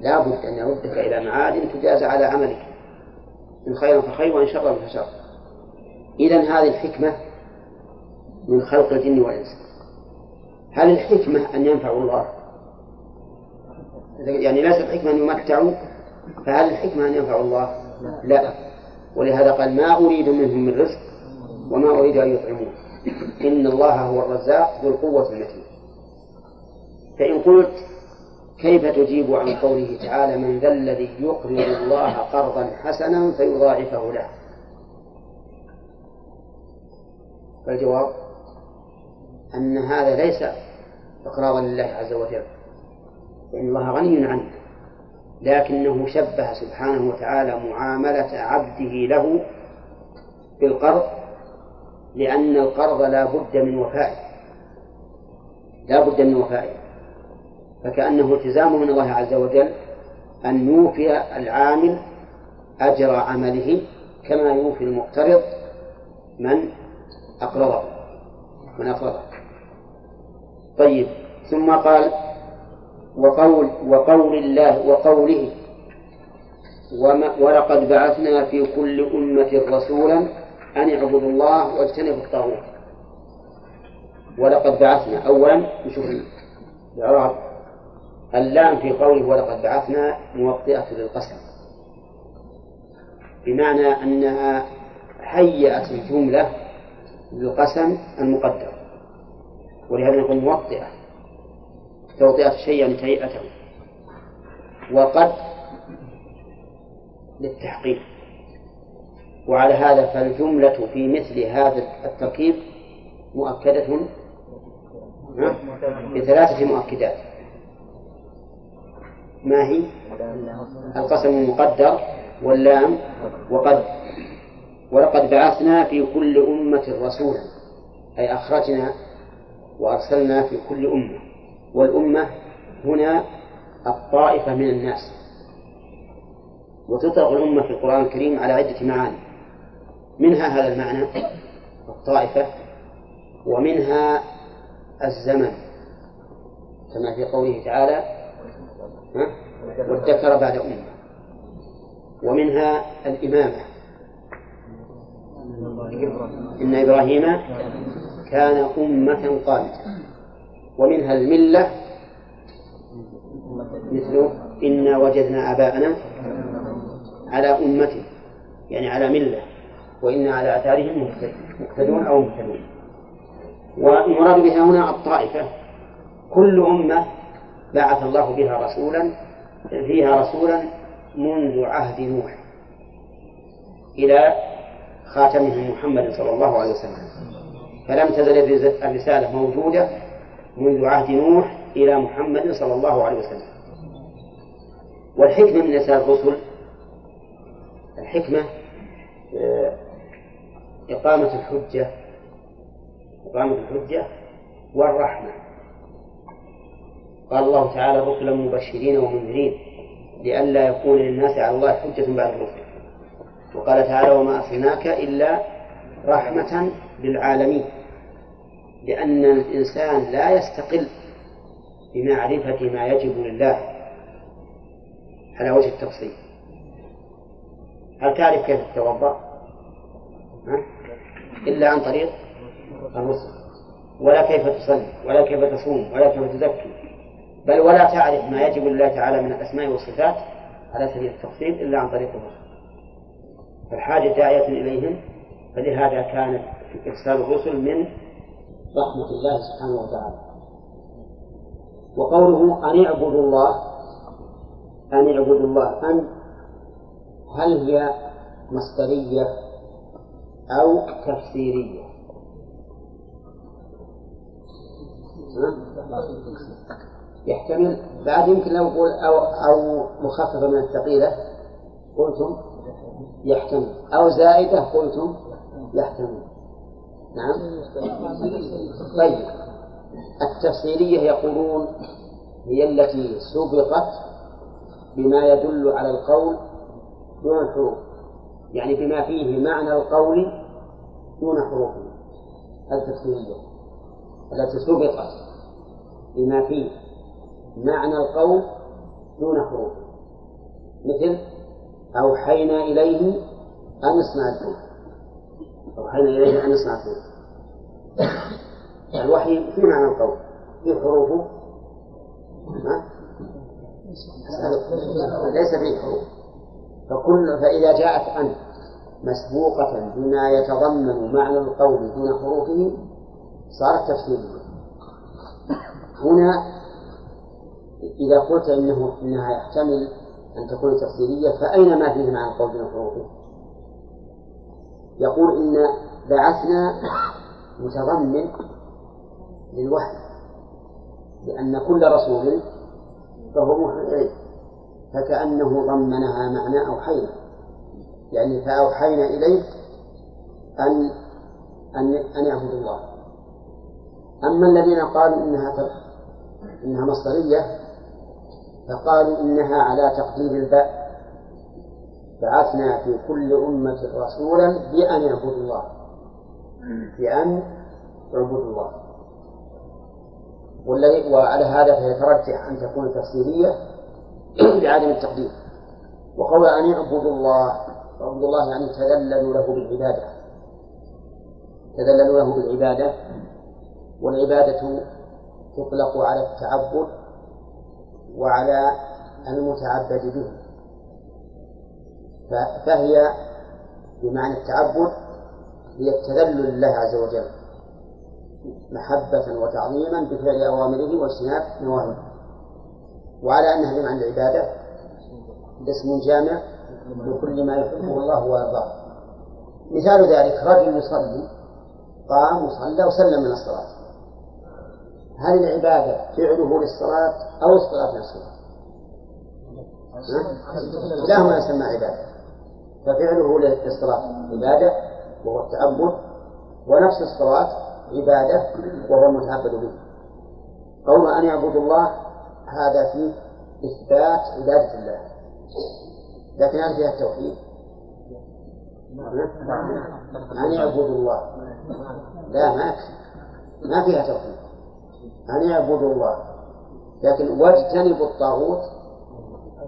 لا بد أن يردك إلى معاد تجاز على عملك إن خيرا فخير وإن شرا فشر. إذا هذه الحكمة من خلق الجن والإنس. هل الحكمة أن ينفعوا الله؟ يعني ليست الحكمة أن يمتعوا فهل الحكمة أن ينفعوا الله؟ لا. ولهذا قال ما أريد منهم من رزق وما أريد أن يطعمون. إن الله هو الرزاق ذو القوة المتين. فإن قلت كيف تجيب عن قوله تعالى من ذا الذي يقرض الله قرضا حسنا فيضاعفه له. فالجواب أن هذا ليس إقراضا لله عز وجل لأن الله غني عنه لكنه شبه سبحانه وتعالى معاملة عبده له بالقرض لأن القرض لا بد من وفائه لا بد من وفائه فكأنه التزام من الله عز وجل أن يوفي العامل أجر عمله كما يوفي المقترض من أقرضه من أقرضه طيب ثم قال وقول وقول الله وقوله وما ولقد بعثنا في كل أمة رسولا أن اعبدوا الله واجتنبوا الطاغوت. ولقد بعثنا أولا نشوف الإعراب. اللام في قوله ولقد بعثنا موطئة للقسم بمعنى أنها هيأت الجملة للقسم المقدر. ولهذا نقول موطئة. توطئة الشيء يعني تهيئته وقد للتحقيق. وعلى هذا فالجملة في مثل هذا التركيب مؤكدة. بثلاثة مؤكدات. ما هي؟ القسم المقدر واللام وقد. ولقد بعثنا في كل أمة رسولا أي أخرجنا وأرسلنا في كل أمة والأمة هنا الطائفة من الناس. وتطلق الأمة في القرآن الكريم على عدة معاني. منها هذا المعنى الطائفة ومنها الزمن كما في قوله تعالى وادكر بعد أمة. ومنها الإمامة. إن إبراهيم كان أمة قانتا. ومنها الملة مثل إنا وجدنا آباءنا على أمة يعني على ملة وإنا على آثارهم مقتدون أو مهتدون والمراد بها هنا الطائفة. كل أمة بعث الله بها رسولا فيها رسولا منذ عهد نوح إلى خاتمهم محمد صلى الله عليه وسلم. فلم تزل الرسالة موجودة منذ عهد نوح إلى محمد صلى الله عليه وسلم. والحكمة من إرسال الرسل الحكمة آه، إقامة الحجة إقامة الحجة والرحمة. قال الله تعالى رسلا مبشرين ومنذرين لئلا يكون للناس على الله حجة بعد الرسل. وقال تعالى وما أرسلناك إلا رحمة للعالمين لأن الإنسان لا يستقل بمعرفة ما يجب لله على وجه التفصيل. هل تعرف كيف تتوضأ؟ إلا عن طريق الرسل. ولا كيف تصلي ولا كيف تصوم ولا كيف تزكي. بل ولا تعرف ما يجب لله تعالى من الأسماء والصفات على سبيل التفصيل إلا عن طريق الرسل. فالحاجة داعية إليهم فلهذا كانت إرسال الرسل من رحمة الله سبحانه وتعالى. وقوله أن اعبدوا الله أن اعبدوا الله أن هل هي مصدرية أو تفسيرية؟ يحتمل. بعد يمكن لو قول أو أو مخففة من الثقيلة قلتم؟ يحتمل. أو زائدة قلتم يحتمل. نعم. طيب. التفسيرية يقولون هي التي سبقت بما يدل على القول دون الحروف يعني بما فيه معنى القول دون حروفه التفسيرية التي سبقت بما فيه معنى القول دون حروف. مثل أوحينا إليه أن يصنع الفلك أوحينا إليه أن يصنع الفلك الوحي في معنى القول. في حروفه. ليس فيه حروف. فكل فإذا جاءت أن مسبوقة بما يتضمن معنى القول دون حروفه صارت تفسيرية هنا إذا قلت إنه إنها يحتمل أن تكون تفسيرية فأين ما فيه معنى القول دون حروفه؟ يقول إن بعثنا متضمن للوحي لأن كل رسول فهو موحى إليه فكأنه ضمنها معنى أوحينا يعني فأوحينا إليه أن أن أن يعبد الله أما الذين قالوا إنها إنها مصدرية فقالوا إنها على تقدير الباء. بعثنا في كل أمة رسولا بأن يعبدوا الله. بأن يعبدوا الله. والذي وعلى هذا فيترجح أن تكون تفسيرية بعدم التقدير. وقول أن يعبدوا الله يعبدوا الله يعني تذللوا له بالعبادة. تذللوا له بالعبادة. والعبادة تطلق على التعبد وعلى المتعبد به. فهي بمعنى التعبد هي التذلل لله عز وجل. محبة وتعظيما بفعل أوامره واجتناب نواهيه. وعلى أنها بمعنى العبادة اسم جامع لكل ما يحبه الله ويرضاه. مثال ذلك رجل يصلي قام وصلى وسلم من الصلاة. هل العبادة فعله للصلاة أو الصلاة نفسها؟ لا ما يسمى عبادة. ففعله للصلاة عبادة وهو التعبد ونفس الصلاة عبادة وهو المتعبد به. قول أن يعبدوا الله هذا فيه إثبات عبادة الله. لكن هل فيها التوحيد؟ أن يعبدوا الله. لا ما ما فيها توحيد. أن يعبدوا الله. لكن واجتنبوا الطاغوت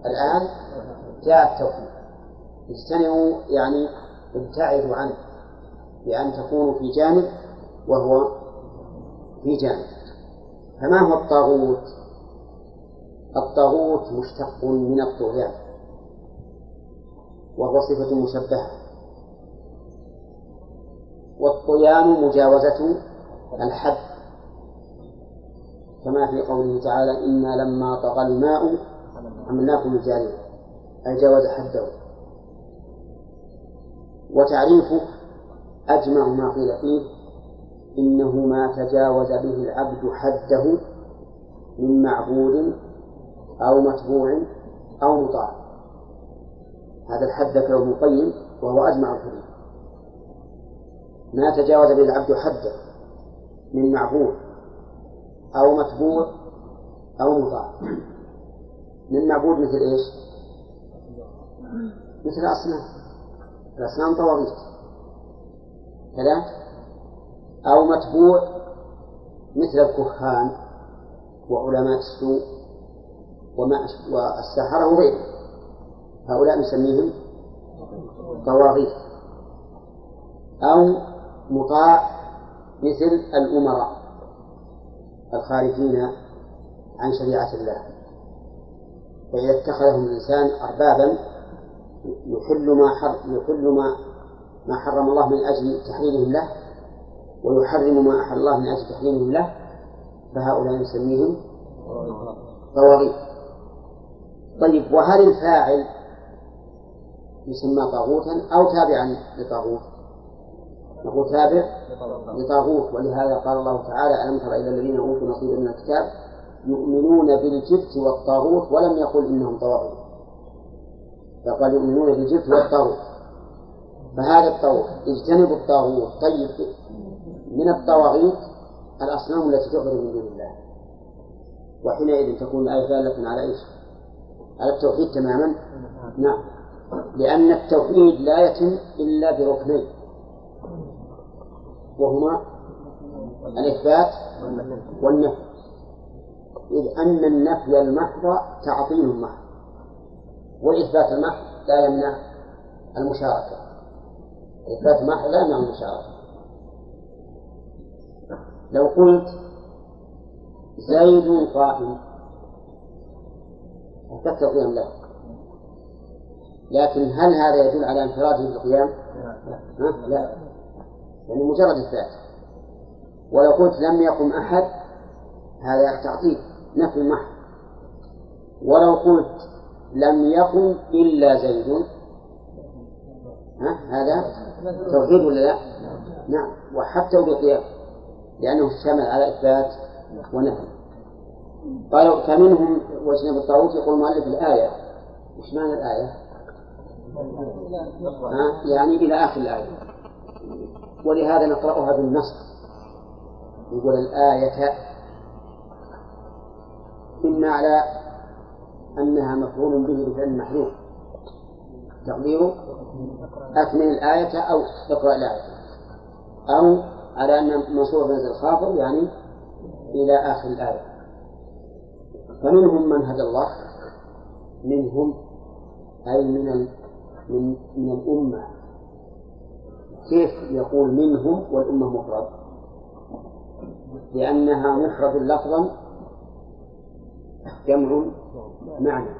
الآن جاء التوحيد. اجتنبوا يعني ابتعدوا عنه بأن تكونوا في جانب وهو في جانب. فما هو الطاغوت؟ الطاغوت مشتق من الطغيان وهو صفة مشبهة. والطغيان مجاوزة الحد. كما في قوله تعالى إنا لما طغى الماء حملناكم الجارية أي جاوز حده. وتعريفه أجمع ما قيل فيه إنه ما تجاوز به العبد حده من معبود أو متبوع أو مطاع. هذا الحد ذكره ابن القيم وهو أجمع الحدود. ما تجاوز به العبد حده من معبود أو متبوع أو مطاع من معبود مثل إيش؟ مثل الأصنام. الأصنام طواغيت. كذا؟ أو متبوع مثل الكهان وعلماء السوء وما والسحرة وغيرهم هؤلاء نسميهم طواغيت. أو مطاع مثل الأمراء. الخارجين عن شريعة الله. فإذا اتخذهم الإنسان أربابا يحل ما يحل ما ما حرم الله من أجل تحليلهم له ويحرم ما أحل الله من أجل تحريمهم له فهؤلاء نسميهم طواغيت. طيب وهل الفاعل يسمى طاغوتا أو تابعا لطاغوت؟ نقول تابع لطاغوت. ولهذا قال الله تعالى ألم تر إلى الذين أوتوا نصيبا من الكتاب يؤمنون بالجبت والطاغوت ولم يقل إنهم طواغيت فقال يؤمنون بالجبت والطاغوت. فهذا الطاغوت اجتنبوا الطاغوت. طيب من الطواغيت الأصنام التي تعبد من دون الله. وحينئذ تكون الآية دالة على إيش؟ على التوحيد تماما؟ نعم. لأن التوحيد لا يتم إلا بركنين. وهما الإثبات والنفي. إذ أن النفي المحض تعطيل محض والإثبات المحض لا يمنع المشاركة. إثبات المحض لا يمنع المشاركة. لو قلت زيد قائم أثبت القيام له. لكن هل هذا يدل على انفراده بالقيام؟ لا. يعني مجرد إثبات ولو قلت لم يقم أحد هذا تعطيل نفي محض ولو قلت لم يقم إلا زيد. ها؟ هذا توحيد ولا لا؟ نعم. وحتى بالقيام لأنه اشتمل على إثبات ونفي. قالوا فمنهم واجتنبوا الطاغوت يقول مؤلف الآية. وش معنى الآية؟ ها؟ يعني إلى آخر الآية. ولهذا نقرأها بالنص. يقول الآية إما على أنها مفعول به بفعل محذوف. تقديره أكمل الآية أو اقرأ الآية. أو على أن منصوب بنزل خافض يعني إلى آخر الآية. فمنهم من هدى الله منهم أي من من من الأمة. كيف يقول منهم والأمة مفرد؟ لأنها مفرد لفظا جمع معنى.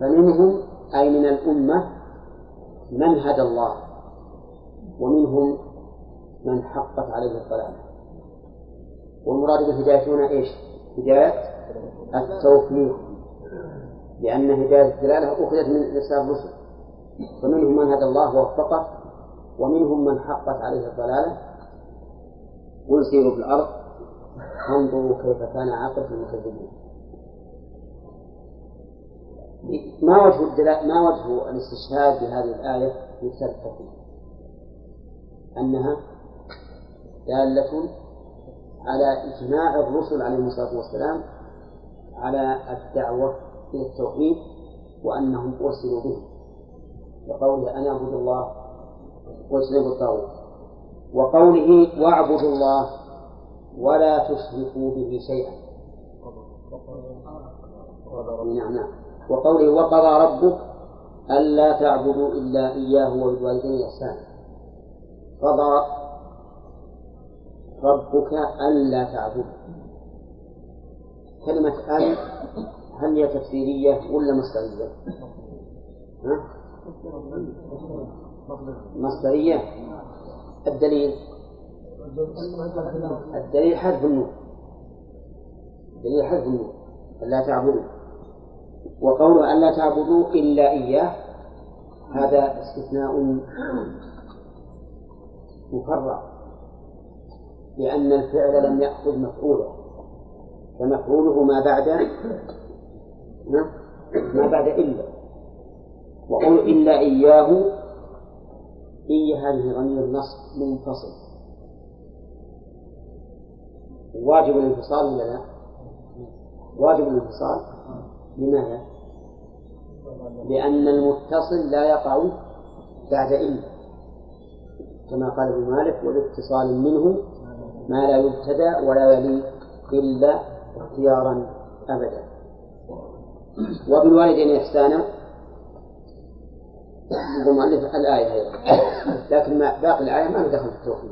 فمنهم أي من الأمة من هدى الله ومنهم من حقت عليه الضلالة. والمراد بالهداية هنا إيش؟ هداية التوفيق. لأن هداية الدلالة أخذت من إرسال الرسل. فمنهم من هدى الله ووفقه ومنهم من حقت عليه الضلالة. قل سيروا في الأرض فانظروا كيف كان عاقبة المكذبين. ما وجه ما وجه الاستشهاد بهذه الآية في كتاب التوحيد؟ أنها دالة على إجماع الرسل عليهم الصلاة والسلام على الدعوة إلى التوحيد وأنهم أرسلوا به. وقوله أن اعبدوا الله واجتنبوا الطاغوت وقوله واعبدوا الله ولا تشركوا به شيئا. نعم نعم. وقوله وقضى ربك ألا تعبدوا إلا إياه وبالوالدين إحسانا. قضى ربك ألا تعبد كلمة أن هل هي تفسيرية ولا مصدرية؟ ها؟ مصدرية. الدليل. الدليل حذف النور الدليل حذف النور ألا تعبدوا. وقوله ألا تعبدوا إلا إياه. هذا استثناء مفرغ لأن الفعل لم يأخذ مفعوله. فمفعوله ما بعد ما بعد إلا. وقول إلا إياه إي هذه ضمير النصب منفصل واجب الانفصال ولا لا؟ واجب الانفصال لماذا؟ لأن المتصل لا يقع بعد إلا كما قال ابن مالك ولاتصال منه ما لا يبتدى ولا يلي إلا اختيارا أبدا وبالوالدين إحسانا المؤلف الآية أيضا. لكن ما باقي الآية ما دخل في التوحيد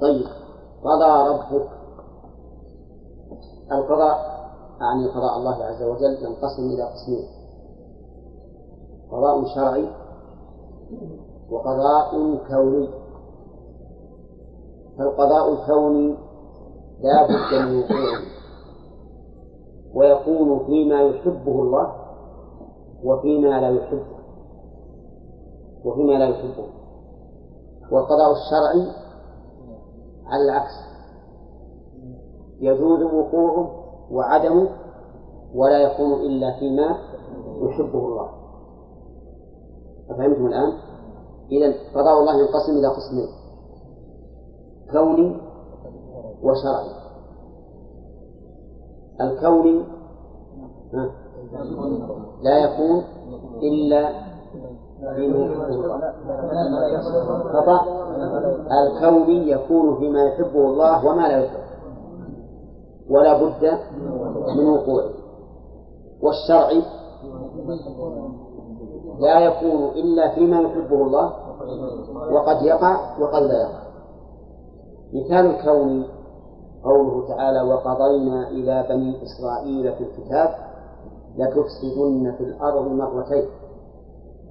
طيب. قضى ربك. القضاء أعني قضاء الله عز وجل ينقسم إلى قسمين. قضاء شرعي وقضاء كوني. فالقضاء الكوني لا بد من وقوعه. ويكون فيما يحبه الله وفيما لا يحبه. وفيما لا يحبه والقضاء الشرعي على العكس. يجوز وقوعه وعدمه ولا يكون إلا فيما يحبه الله. أفهمتم الآن؟ إذا قضاء الله ينقسم إلى قسمين كوني وشرعي. الكوني لا يكون إلا خطأ. الكوني يكون فيما يحبه الله وما لا يحبه. ولا بد من وقوعه والشرعي لا يكون إلا فيما يحبه الله وقد يقع وقد لا يقع. مثال الكون قوله تعالى وقضينا إلى بني إسرائيل في الكتاب لتفسدن في الأرض مرتين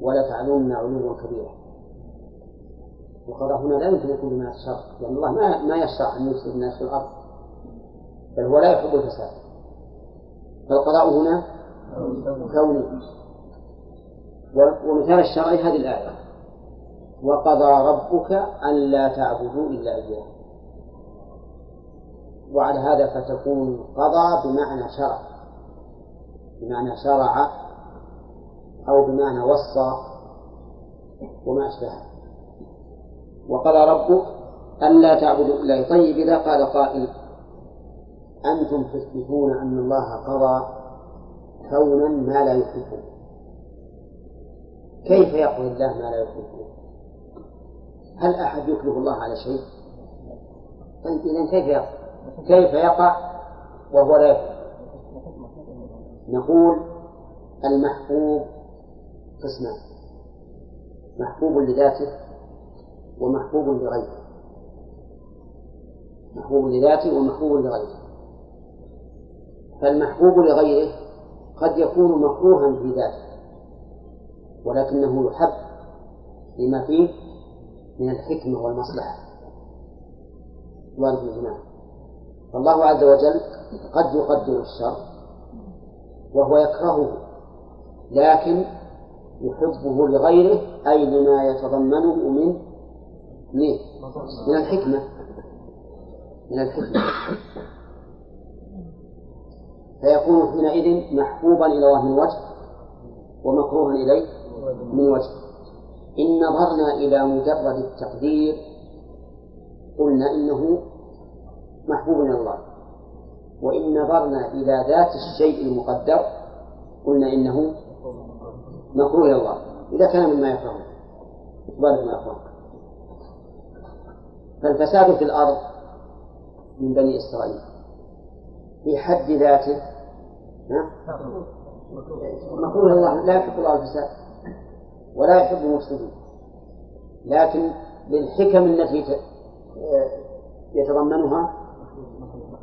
ولتعلن علوا كبيرا وقضى هنا لا يمكن يكون بما الشر لأن الله ما ما يشرع أن يفسد الناس في الأرض. بل هو لا يحب الفساد. فالقضاء هنا كوني. ومثال الشرعي هذه الآية. وقضى ربك ألا تعبدوا إلا إياه. وعلى هذا فتكون قضى بمعنى شرع. بمعنى شرع أو بمعنى وصى وما أشبهه. وقضى ربك ألا تعبدوا إلا طيب إذا قال قائل أنتم تثبتون أن الله قضى كونا ما لا يحبه كيف يقضي الله ما لا يحبه هل أحد يكره الله على شيء؟ طيب إذا كيف يقضي؟ كيف يقع وهو لا يفعل نقول المحبوب قسمان محبوب لذاته ومحبوب لغيره. محبوب لذاته ومحبوب لغيره. فالمحبوب لغيره قد يكون مكروها في ذاته ولكنه يحب لما فيه من الحكمة والمصلحة. وارد الجماعة فالله عز وجل قد يقدر الشر وهو يكرهه لكن يحبه لغيره أي لما يتضمنه من من من الحكمة. من الحكمة. فيكون حينئذ محبوبا إلى الله من وجه ومكروها إليه من وجه. إن نظرنا إلى مجرد التقدير قلنا إنه محبوب إلى الله. وإن نظرنا إلى ذات الشيء المقدر قلنا إنه مكروه إلى الله. إذا كان مما يكرهه ذلك ما يكره فالفساد في الأرض من بني إسرائيل. في حد ذاته مكروه الله. لا يحب الله الفساد. ولا يحب المفسدين. لكن بالحكم التي يتضمنها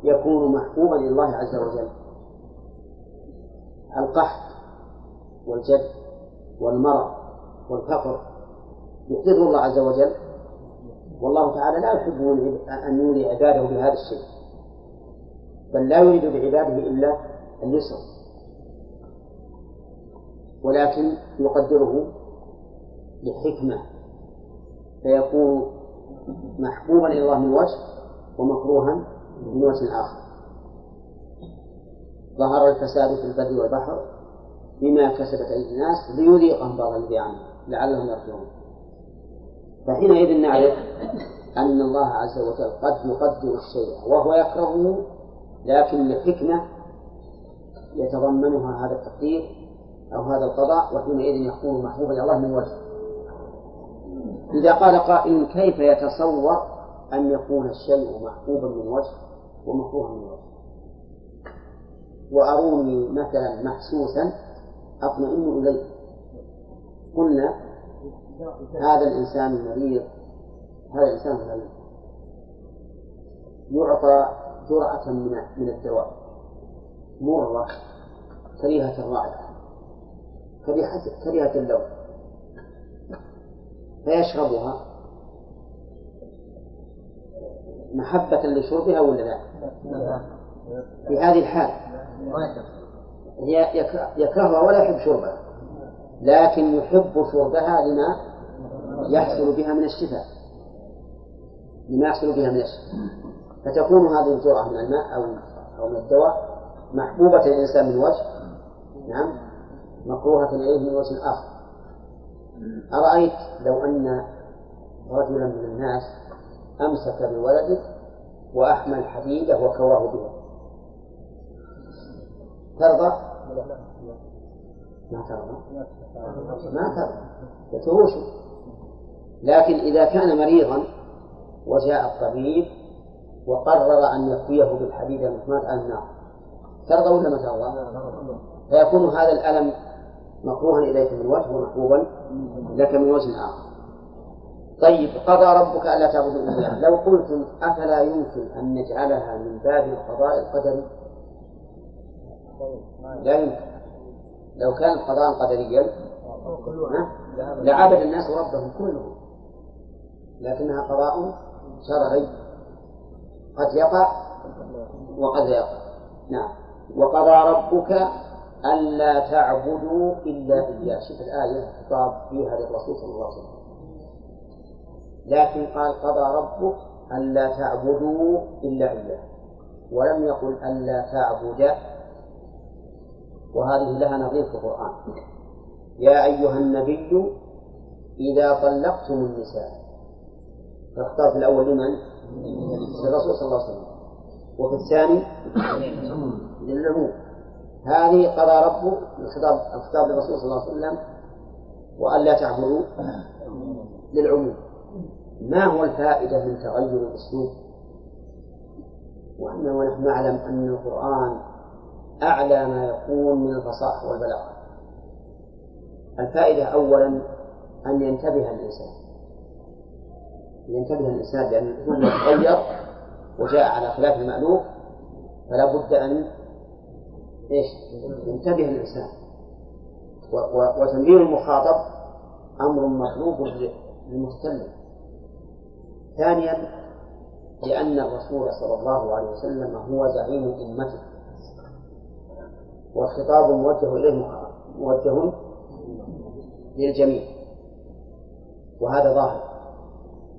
يكون محبوبا لله عز وجل. القحط والجد. والمرض والفقر يحدثه الله عز وجل؟ والله تعالى لا يحب أن يولي عباده بهذا الشيء. بل لا يريد بعباده إلا اليسر. ولكن يقدره لحكمة فيكون محبوبا إلى الله من وجه ومكروها من وجه آخر. ظهر الفساد في البر والبحر بما كسبت أيدي الناس ليذيقهم بعض الذي عنه لعلهم يرجعون. فحينئذ نعرف أن الله عز وجل قد يقدر الشيء وهو يكرهه لكن لحكمة يتضمنها هذا التقدير أو هذا القضاء وحينئذ يكون محبوبا إلى الله من وجه إذا قال قائل كيف يتصور أن يكون الشيء محبوبا من وجه ومكروها من وجه وأروني مثلا محسوسا أطمئن إليه. قلنا هذا الإنسان المريض هذا الإنسان المريض يعطى جرعة من من الدواء مرة كريهة الرائحة كريهة كريهة اللون محبة لشربها ولا لا؟ في هذه الحال يكرهها ولا يحب شربها. لكن يحب شربها لما يحصل بها من الشفاء. لما يحصل بها من الشفاء. فتكون هذه الجرعة من الماء أو أو من الدواء محبوبة الإنسان من وجه. نعم. مكروهة إليه من وجه آخر. أرأيت لو أن رجلا من الناس أمسك بولده وأحمل حديدة وكواه بها ترضى؟ ما ترضى ما ترضى يتروشه لكن إذا كان مريضا وجاء الطبيب وقرر أن يكويه بالحديدة المحماة على النار ترضى ولا ما ترضى؟ فيكون هذا الألم مكروها إليك من وجه ومحبوبا لك من وجه آخر. طيب قضى ربك ألا تعبدوا إياه لو قلتم أفلا يمكن أن نجعلها من باب القضاء القدري؟ لا يمكن لو كان القضاء قدريا لعبد الناس ربهم كلهم لكنها قضاء شرعي. قد يقع وقد يقع. نعم. وقضى ربك ألا تعبدوا إلا إياه. شوف الآية خطاب فيها للرسول صلى الله عليه وسلم. لكن قال قضى ربك ألا تعبدوا إلا إياه. ولم يقل ألا تعبد وهذه لها نظير في القرآن. يا أيها النبي إذا طلقتم النساء. فاختار في الأول لمن؟ للرسول صلى الله عليه وسلم. وفي الثاني؟ للعموم هذه قضى ربه الخطاب الخطاب للرسول صلى الله عليه وسلم وألا تعبدوا للعموم. ما هو الفائدة من تغير الأسلوب؟ وأن ونحن نعلم أن القرآن أعلى ما يكون من الفصاحة والبلاغة. الفائدة أولا أن ينتبه الإنسان. ينتبه الإنسان لأن الأسلوب يتغير وجاء على خلاف المألوف فلا بد أن إيش؟ ينتبه الإنسان. وتنبيه المخاطب أمر مطلوب للمستلم ثانيا لأن الرسول صلى الله عليه وسلم هو زعيم أمته. والخطاب موجه إليه موجه للجميع. وهذا ظاهر.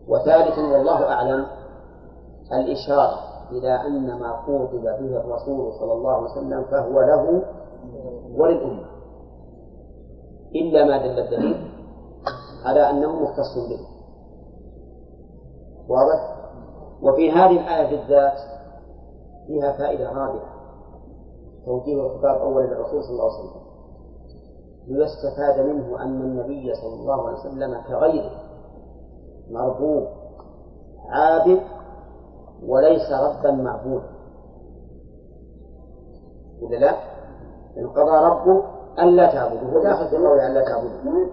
وثالثا والله أعلم الإشارة إلى أن ما خوطب به الرسول صلى الله عليه وسلم فهو له وللأمة. إلا ما دل الدليل على أنه مختص به. واضح؟ وفي هذه الآية بالذات فيها فائدة رابعة. توجيه الخطاب أولا للرسول صلى الله عليه وسلم. ليستفاد منه أن النبي صلى الله عليه وسلم كغيره مربوب عابد وليس ربا معبودا ولا لا؟ إن قضى ربه ألا تعبدوا هو داخل في القول ألا تعبدوا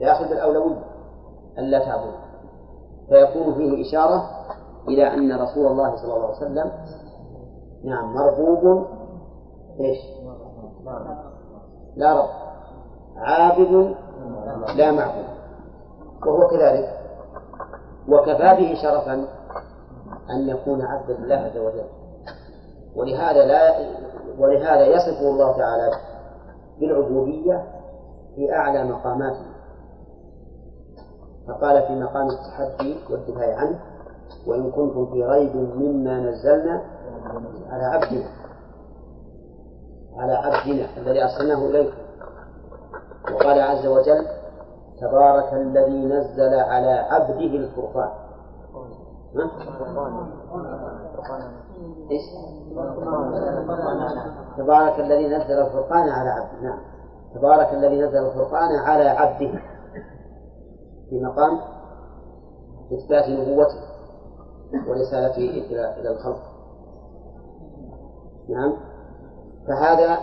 داخل بالأولوية ألا تعبدوا فيكون فيه إشارة إلى أن رسول الله صلى الله عليه وسلم نعم مربوب إيش؟ لا رب. عابد لا معبود. وهو كذلك. وكفى به شرفا أن يكون عبدا لله عز وجل. ولهذا لا ولهذا يصفه الله تعالى بالعبودية في أعلى مقاماته. فقال في مقام التحدي والدفاع عنه وإن كنتم في ريب مما نزلنا على عبدنا. على عبدنا الذي أرسلناه إليكم وقال عز وجل تبارك الذي نزل على عبده الفرقان. إيش؟ تبارك الذي نزل الفرقان على عبده. نعم. تبارك الذي نزل الفرقان على عبده. في مقام إثبات نبوته ورسالته إلى الخلق. نعم. فهذا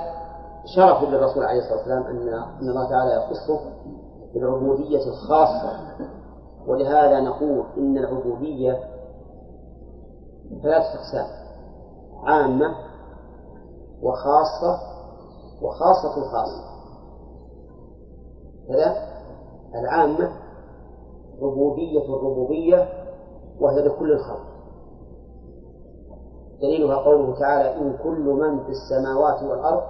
شرف للرسول عليه الصلاة والسلام أن أن الله تعالى يخصه بالعبودية الخاصة. ولهذا نقول إن العبودية ثلاث أقسام. عامة وخاصة وخاصة الخاصة كذا؟ العامة ربوبية الربوبية وهي لكل الخلق. دليلها قوله تعالى إن كل من في السماوات والأرض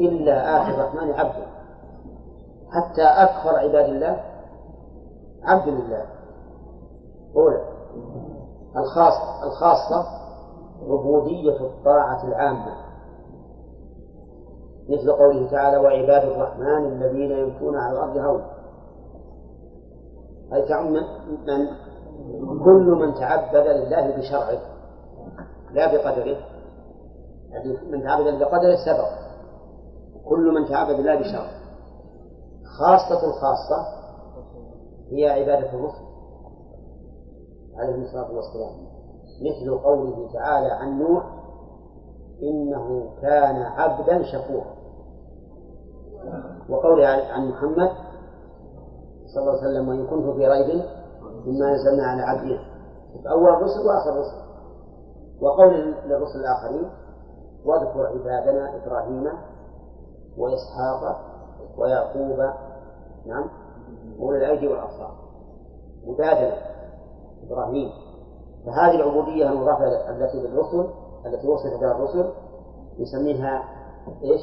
إلا آتي الرحمن عبدا حتى أكثر عباد الله عبد لله. أولى الخاص الخاصة عبودية الطاعة العامة. مثل قوله تعالى وعباد الرحمن الذين يمشون على الأرض هونا أي تعم من كل من تعبد لله بشرعه. لا بقدره. يعني من تعبد بقدره سبق كل من تعبد لله بشرعه خاصة الخاصة هي عبادة الرسل عليهم الصلاة والسلام. مثل قوله تعالى عن نوح إنه كان عبدا شكورا. وقوله عن محمد صلى الله عليه وسلم وإن كنت في ريب مما نزلنا على عبدنا أول الرسل وآخر الرسل وقول للرسل الآخرين واذكر عبادنا إبراهيم وإسحاق ويعقوب نعم أولي الأيدي والأبصار. عبادنا إبراهيم. فهذه العبودية المضافة التي للرسل التي وصف بها الرسل نسميها إيش؟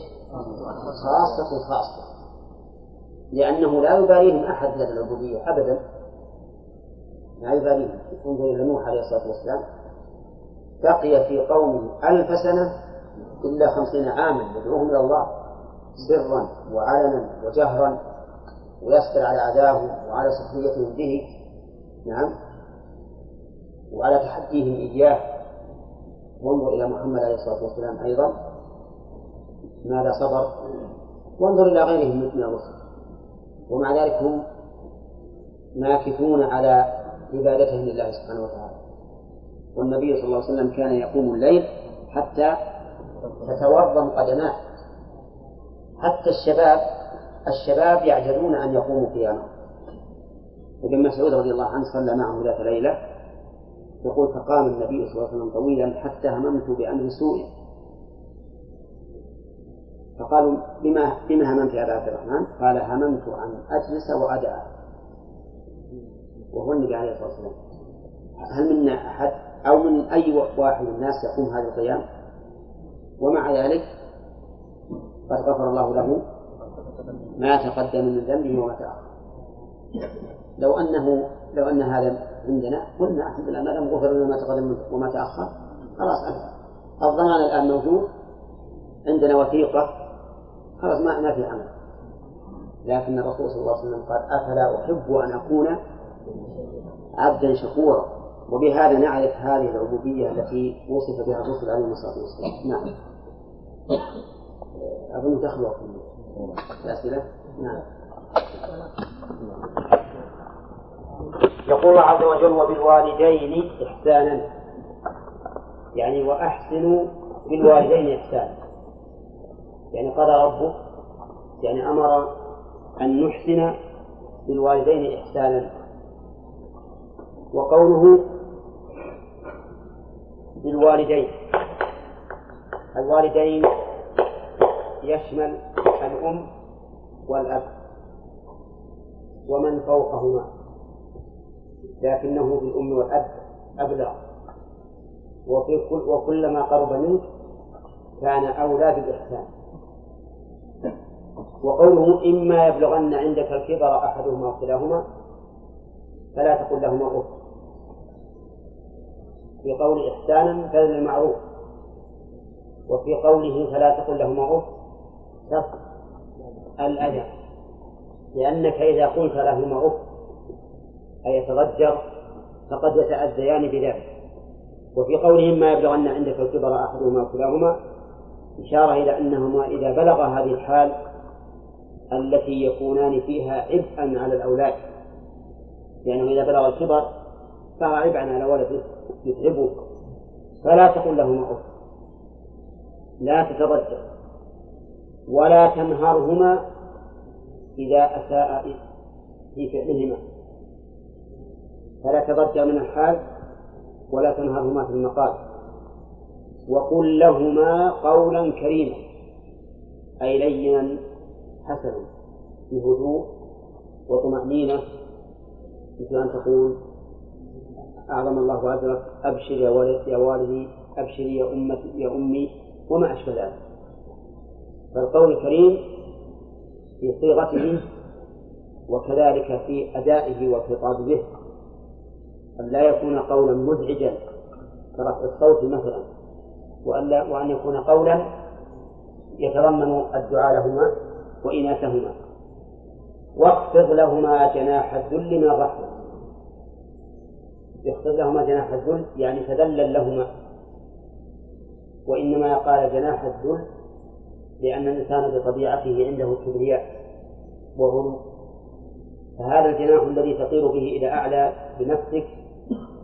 خاصة خاصة. لأنه لا يباليهم أحد بهذه العبودية أبدا. لا يباليهم انظر إلى نوح عليه الصلاة والسلام بقي في قومه ألف سنة إلا خمسين عاما يدعوهم إلى الله سرا وعلنا وجهرا ويصبر على أعدائه وعلى سخريتهم به. نعم. وعلى تحديهم إياه. وانظر إلى محمد عليه الصلاة والسلام أيضا. ماذا صبر؟ وانظر إلى غيرهم من الرسل. ومع ذلك هم ماكثون على عبادتهم لله سبحانه وتعالى. والنبي صلى الله عليه وسلم كان يقوم الليل حتى تتورم قدماه. حتى الشباب الشباب يعجزون أن يقوموا قياما ابن مسعود رضي الله عنه صلى معه ذات ليلة يقول فقام النبي صلى الله عليه وسلم طويلا حتى هممت بأمر سوء. فقالوا بما بما هممت يا أبا عبد الرحمن؟ قال هممت أن أجلس وأدعى. وهو النبي عليه الصلاة والسلام. هل منا أحد أو من أي واحد من الناس يقوم هذا القيام. ومع ذلك قد غفر الله له ما تقدم من ذنبه وما تأخر. لو أنه لو أن هذا عندنا قلنا الحمد لله ما دام غفر لنا ما تقدم وما تأخر خلاص الضمان الآن موجود عندنا وثيقة خلاص ما ما في عمل. لكن الرسول صلى الله عليه وسلم قال أفلا أحب أن أكون عبدا شكورا؟ وبهذا نعرف هذه العبودية التي وصف بها الرسول عليه الصلاة والسلام. نعم. أظن تخلق الأسئلة نعم. يقول عز وجل وبالوالدين إحسانا. يعني وأحسنوا بالوالدين إحسانا. يعني قضى ربك يعني أمر أن نحسن بالوالدين إحسانا. وقوله بالوالدين الوالدين يشمل الأم والأب ومن فوقهما لكنه بالأم والأب أبلغ. وفي كل وكلما قرب منك كان أولى بالإحسان. وقوله إما يبلغن عندك الكبر أحدهما أو كلاهما فلا تقل لهما أف. في قول إحسانا بذل المعروف وفي قوله فلا تقل لهما أف تصف الأذى لأنك إذا قلت لهما أف أي يتضجر فقد يتأذيان بذلك. وفي قولهم ما يبلغن عندك الكبر أحدهما كلاهما إشارة إلى أنهما إذا بلغ هذه الحال التي يكونان فيها عبئا على الأولاد. لأنه إذا بلغ الكبر صار عبئا على ولده. يتعبه. فلا تقل لهما أف لا تتضجر ولا تنهرهما إذا أساء في فعلهما. فلا تضجر من الحال ولا تنهرهما في المقال. وقل لهما قولا كريما. أي لينا حسنا. بهدوء وطمأنينة. مثل أن تقول أعظم الله أجرك أبشر يا والد يا والدي أبشري يا أمتي يا أمي وما أشبه ذلك. فالقول الكريم في صيغته وكذلك في أدائه والخطاب به أن لا يكون قولا مزعجا كرفع الصوت مثلا وأن, وأن يكون قولا يتضمن الدعاء لهما وإناثهما. واخفض لهما جناح الذل من الرحمة. يخفض لهما جناح الذل يعني تذلل لهما. وإنما قال جناح الذل لأن الإنسان بطبيعته عنده كبرياء وغلو فهذا الجناح الذي تطير به إلى أعلى بنفسك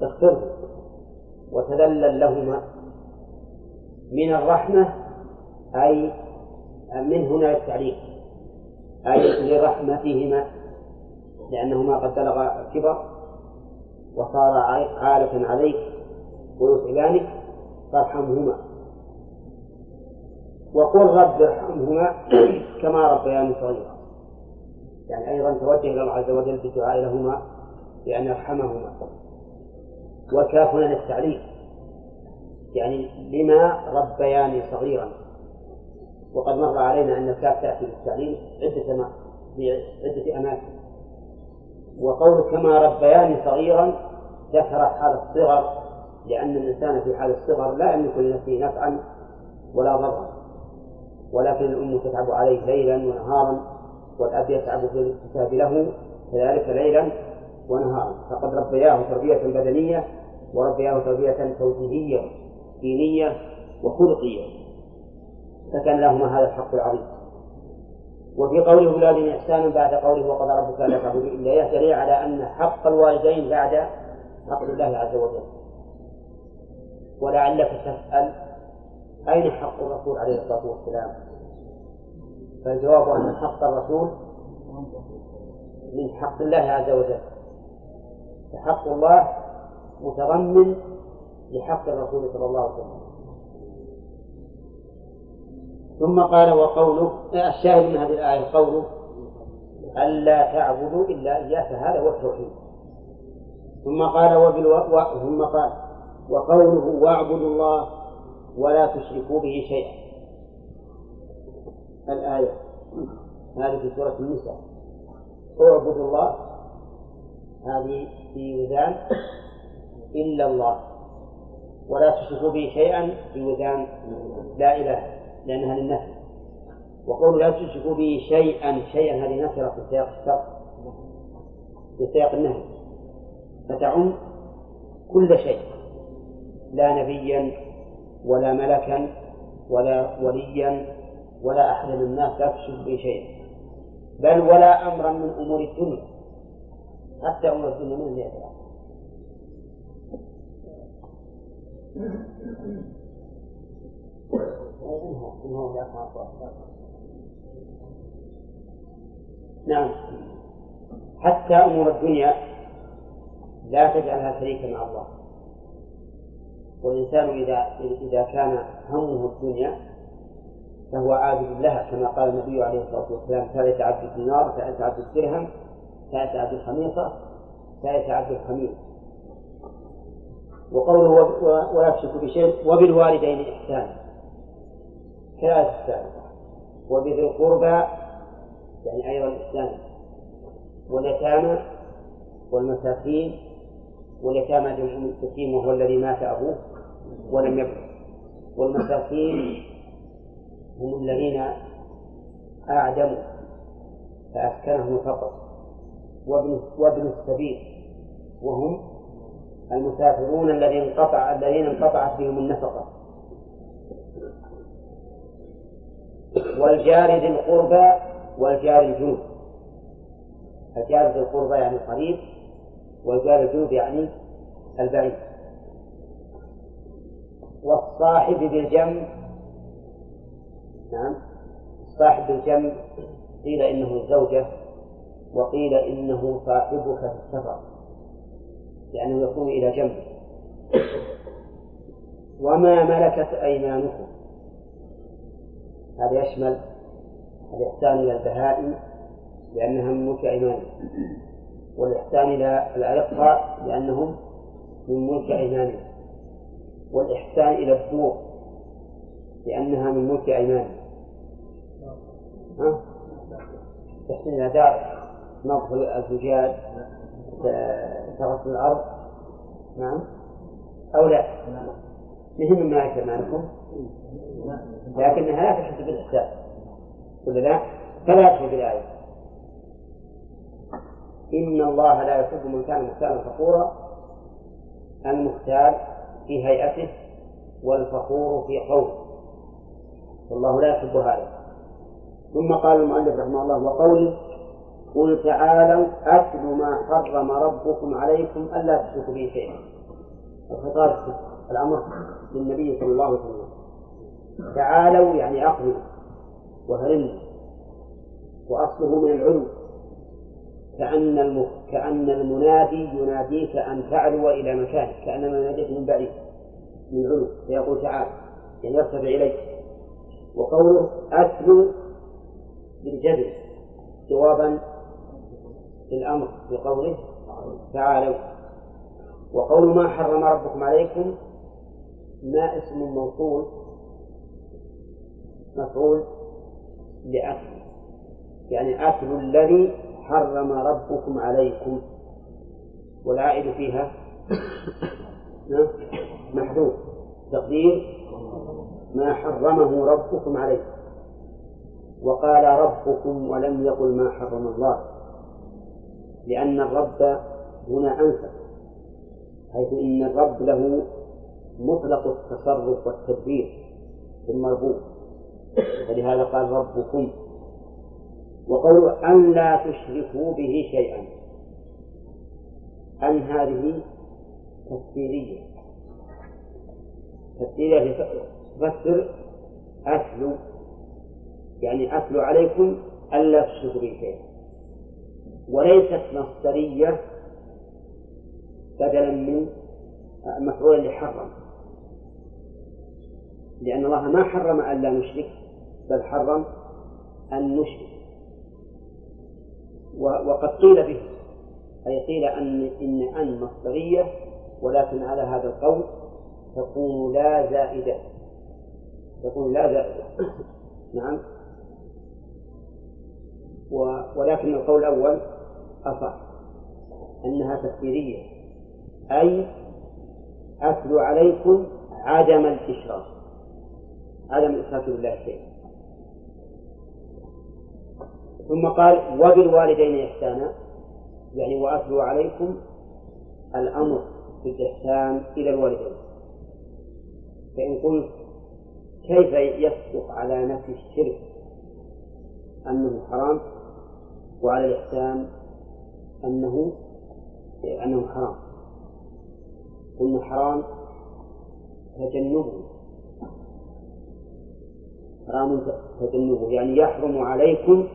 اخفضه وتذلل لهما. من الرحمة أي من هنا التعليق أي لرحمتهما لأنهما قد بلغ الكبر وصار عالة عليك ويتعبانك فارحمهما. وقل رب ارحمهما كما ربياني صغيرا. يعني أيضا توجه إلى الله عز وجل بالدعاء لهما بأن يرحمهما. والكاف هنا للتعليق يعني لما ربياني صغيرا. وقد مر علينا أن الكاف تأتي للتعليم عدة عدة أماكن. وقول كما ربياني صغيرا ذكر حال الصغر لأن الإنسان في حال الصغر لا يملك لنفسه نفعا ولا ضرا ولكن الأم تتعب عليه ليلا ونهارا والأب يتعب في الاكتساب له كذلك ليلا ونهارا. فقد ربياه تربية بدنية وربياه تربية توجيهية دينية وخلقية فكان لهما هذا الحق العظيم. وفي قوله بالوالدين إحسانا بعد قوله وقضى ربك ألا تعبدوا إلا إياه على أن حق الوالدين بعد حق الله عز وجل. ولعلك تسأل أين حق الرسول عليه الصلاة والسلام؟ فالجواب أن حق الرسول من حق الله عز وجل. فحق الله متضمن لحق الرسول صلى الله عليه وسلم. ثم قال وقوله الشاهد من هذه الآية قوله ألا تعبدوا إلا إياه فهذا هو التوحيد. ثم قال وبالو... و... ثم قال وقوله واعبدوا الله ولا تشركوا به شيئا. الآية هذه في سورة النساء. اعبدوا الله هذه في وزان إلا الله ولا تشركوا به شيئا في وزان لا إله. لأنها للنفي وقول لا تشركوا به شيئا شيئا هذه نكرة في سياق الشرط في سياق النهي. فتعم كل شيء لا نبيا ولا ملكا ولا وليا ولا أحد من الناس لا تشرك به شيئا. بل ولا أمرا من أمور الدنيا. حتى أمور الدنيا من نعم. حتى أمور الدنيا لا تجعلها شريكا مع الله. والإنسان إذا إذا كان همه الدنيا فهو عابد لها كما قال النبي عليه الصلاة والسلام ثالث عبد الدينار ثالث عبد الدرهم ثالث عبد الخميصة ثالث عبد الخميس وقوله ولا تشركوا بشيء وبالوالدين إحسانا. الثالثة وبذي القربى يعني أيضا إحسانا واليتامى والمساكين واليتامى جمع اليتيم وهو الذي مات أبوه ولم يبلغ. والمساكين هم الذين أعدموا فأسكنهم الفقر. وابن وابن السبيل وهم المسافرون الذين انقطع الذين انقطعت بهم النفقة. والجار ذي القربى والجار الجنوب. الجار ذي القربى يعني القريب والجار الجنوب يعني البعيد. والصاحب بالجنب نعم الصاحب بالجنب قيل إنه الزوجة وقيل إنه صاحبك في السفر. لأنه يكون إلى جنبه وما ملكت أيمانكم. هذا يشمل الإحسان إلى البهائم لأنها من ملك أيمانهم والإحسان إلى الأرقاء لأنهم من ملك أيمانهم والإحسان إلى الدور لأنها من ملك أيمان ها؟ تحسين إلى دار نظف الزجاج تغسل الأرض. نعم. أو لا؟ مهم ما أيمانكم لكنها لا تحس بالإحسان. ولا لا؟ فلا يدخل بالآية. إن الله لا يحب من كان مختالا فخورا المختال في هيئته والفخور في قوله والله لا يحب هذا. ثم قال المؤلف رحمه الله وقوله قل تعالوا أتل ما حرم ربكم عليكم ألا تشركوا به شيئا. الخطاب الأمر للنبي صلى الله عليه وسلم. تعالوا يعني أقبلوا وهلموا وأصله من العلو. كأن المخ... كأن المنادي يناديك أن تعلو إلى مكانك كأنما يناديك من بعيد من علو. فيقول تعال يعني يرتفع إليك. وقوله أتلو بالجبل جوابا للأمر في قوله تعالوا. وقول ما حرم ربكم عليكم ما اسم موصول؟ مفعول لأكل. يعني أكل الذي حرم ربكم عليكم. والعائد فيها محذوف. تقدير ما حرمه ربكم عليكم. وقال ربكم ولم يقل ما حرم الله. لأن الرب هنا أنسب حيث إن الرب له مطلق التصرف والتدبير في المربوط. فلهذا قال ربكم وقول أن لا تشركوا به شيئا. أن هذه تفسيرية تفسيرية تفسر أتلو يعني أتلو عليكم ألا تشركوا به شيئا. وليست مصدرية بدلا من مفعولا لحرم. لأن الله ما حرم أن لا نشرك. بل حرم أن نشرك وقد قيل به أي قيل أن إن أن مصدرية ولكن على هذا القول تكون لا زائدة. تكون لا زائدة. نعم. ولكن القول الأول أصح أنها تفسيرية. أي أتلو عليكم عدم الإشراك عدم الإشراك بالله شيء ثم قال وبالوالدين إحسانا يعني وأتلو عليكم الأمر بالإحسان إلى الوالدين. فإن قلت كيف يصدق على نفي الشرك أنه حرام وعلى الإحسان أنه أنه حرام؟ قلنا حرام تجنبه. حرام تجنبه يعني يحرم عليكم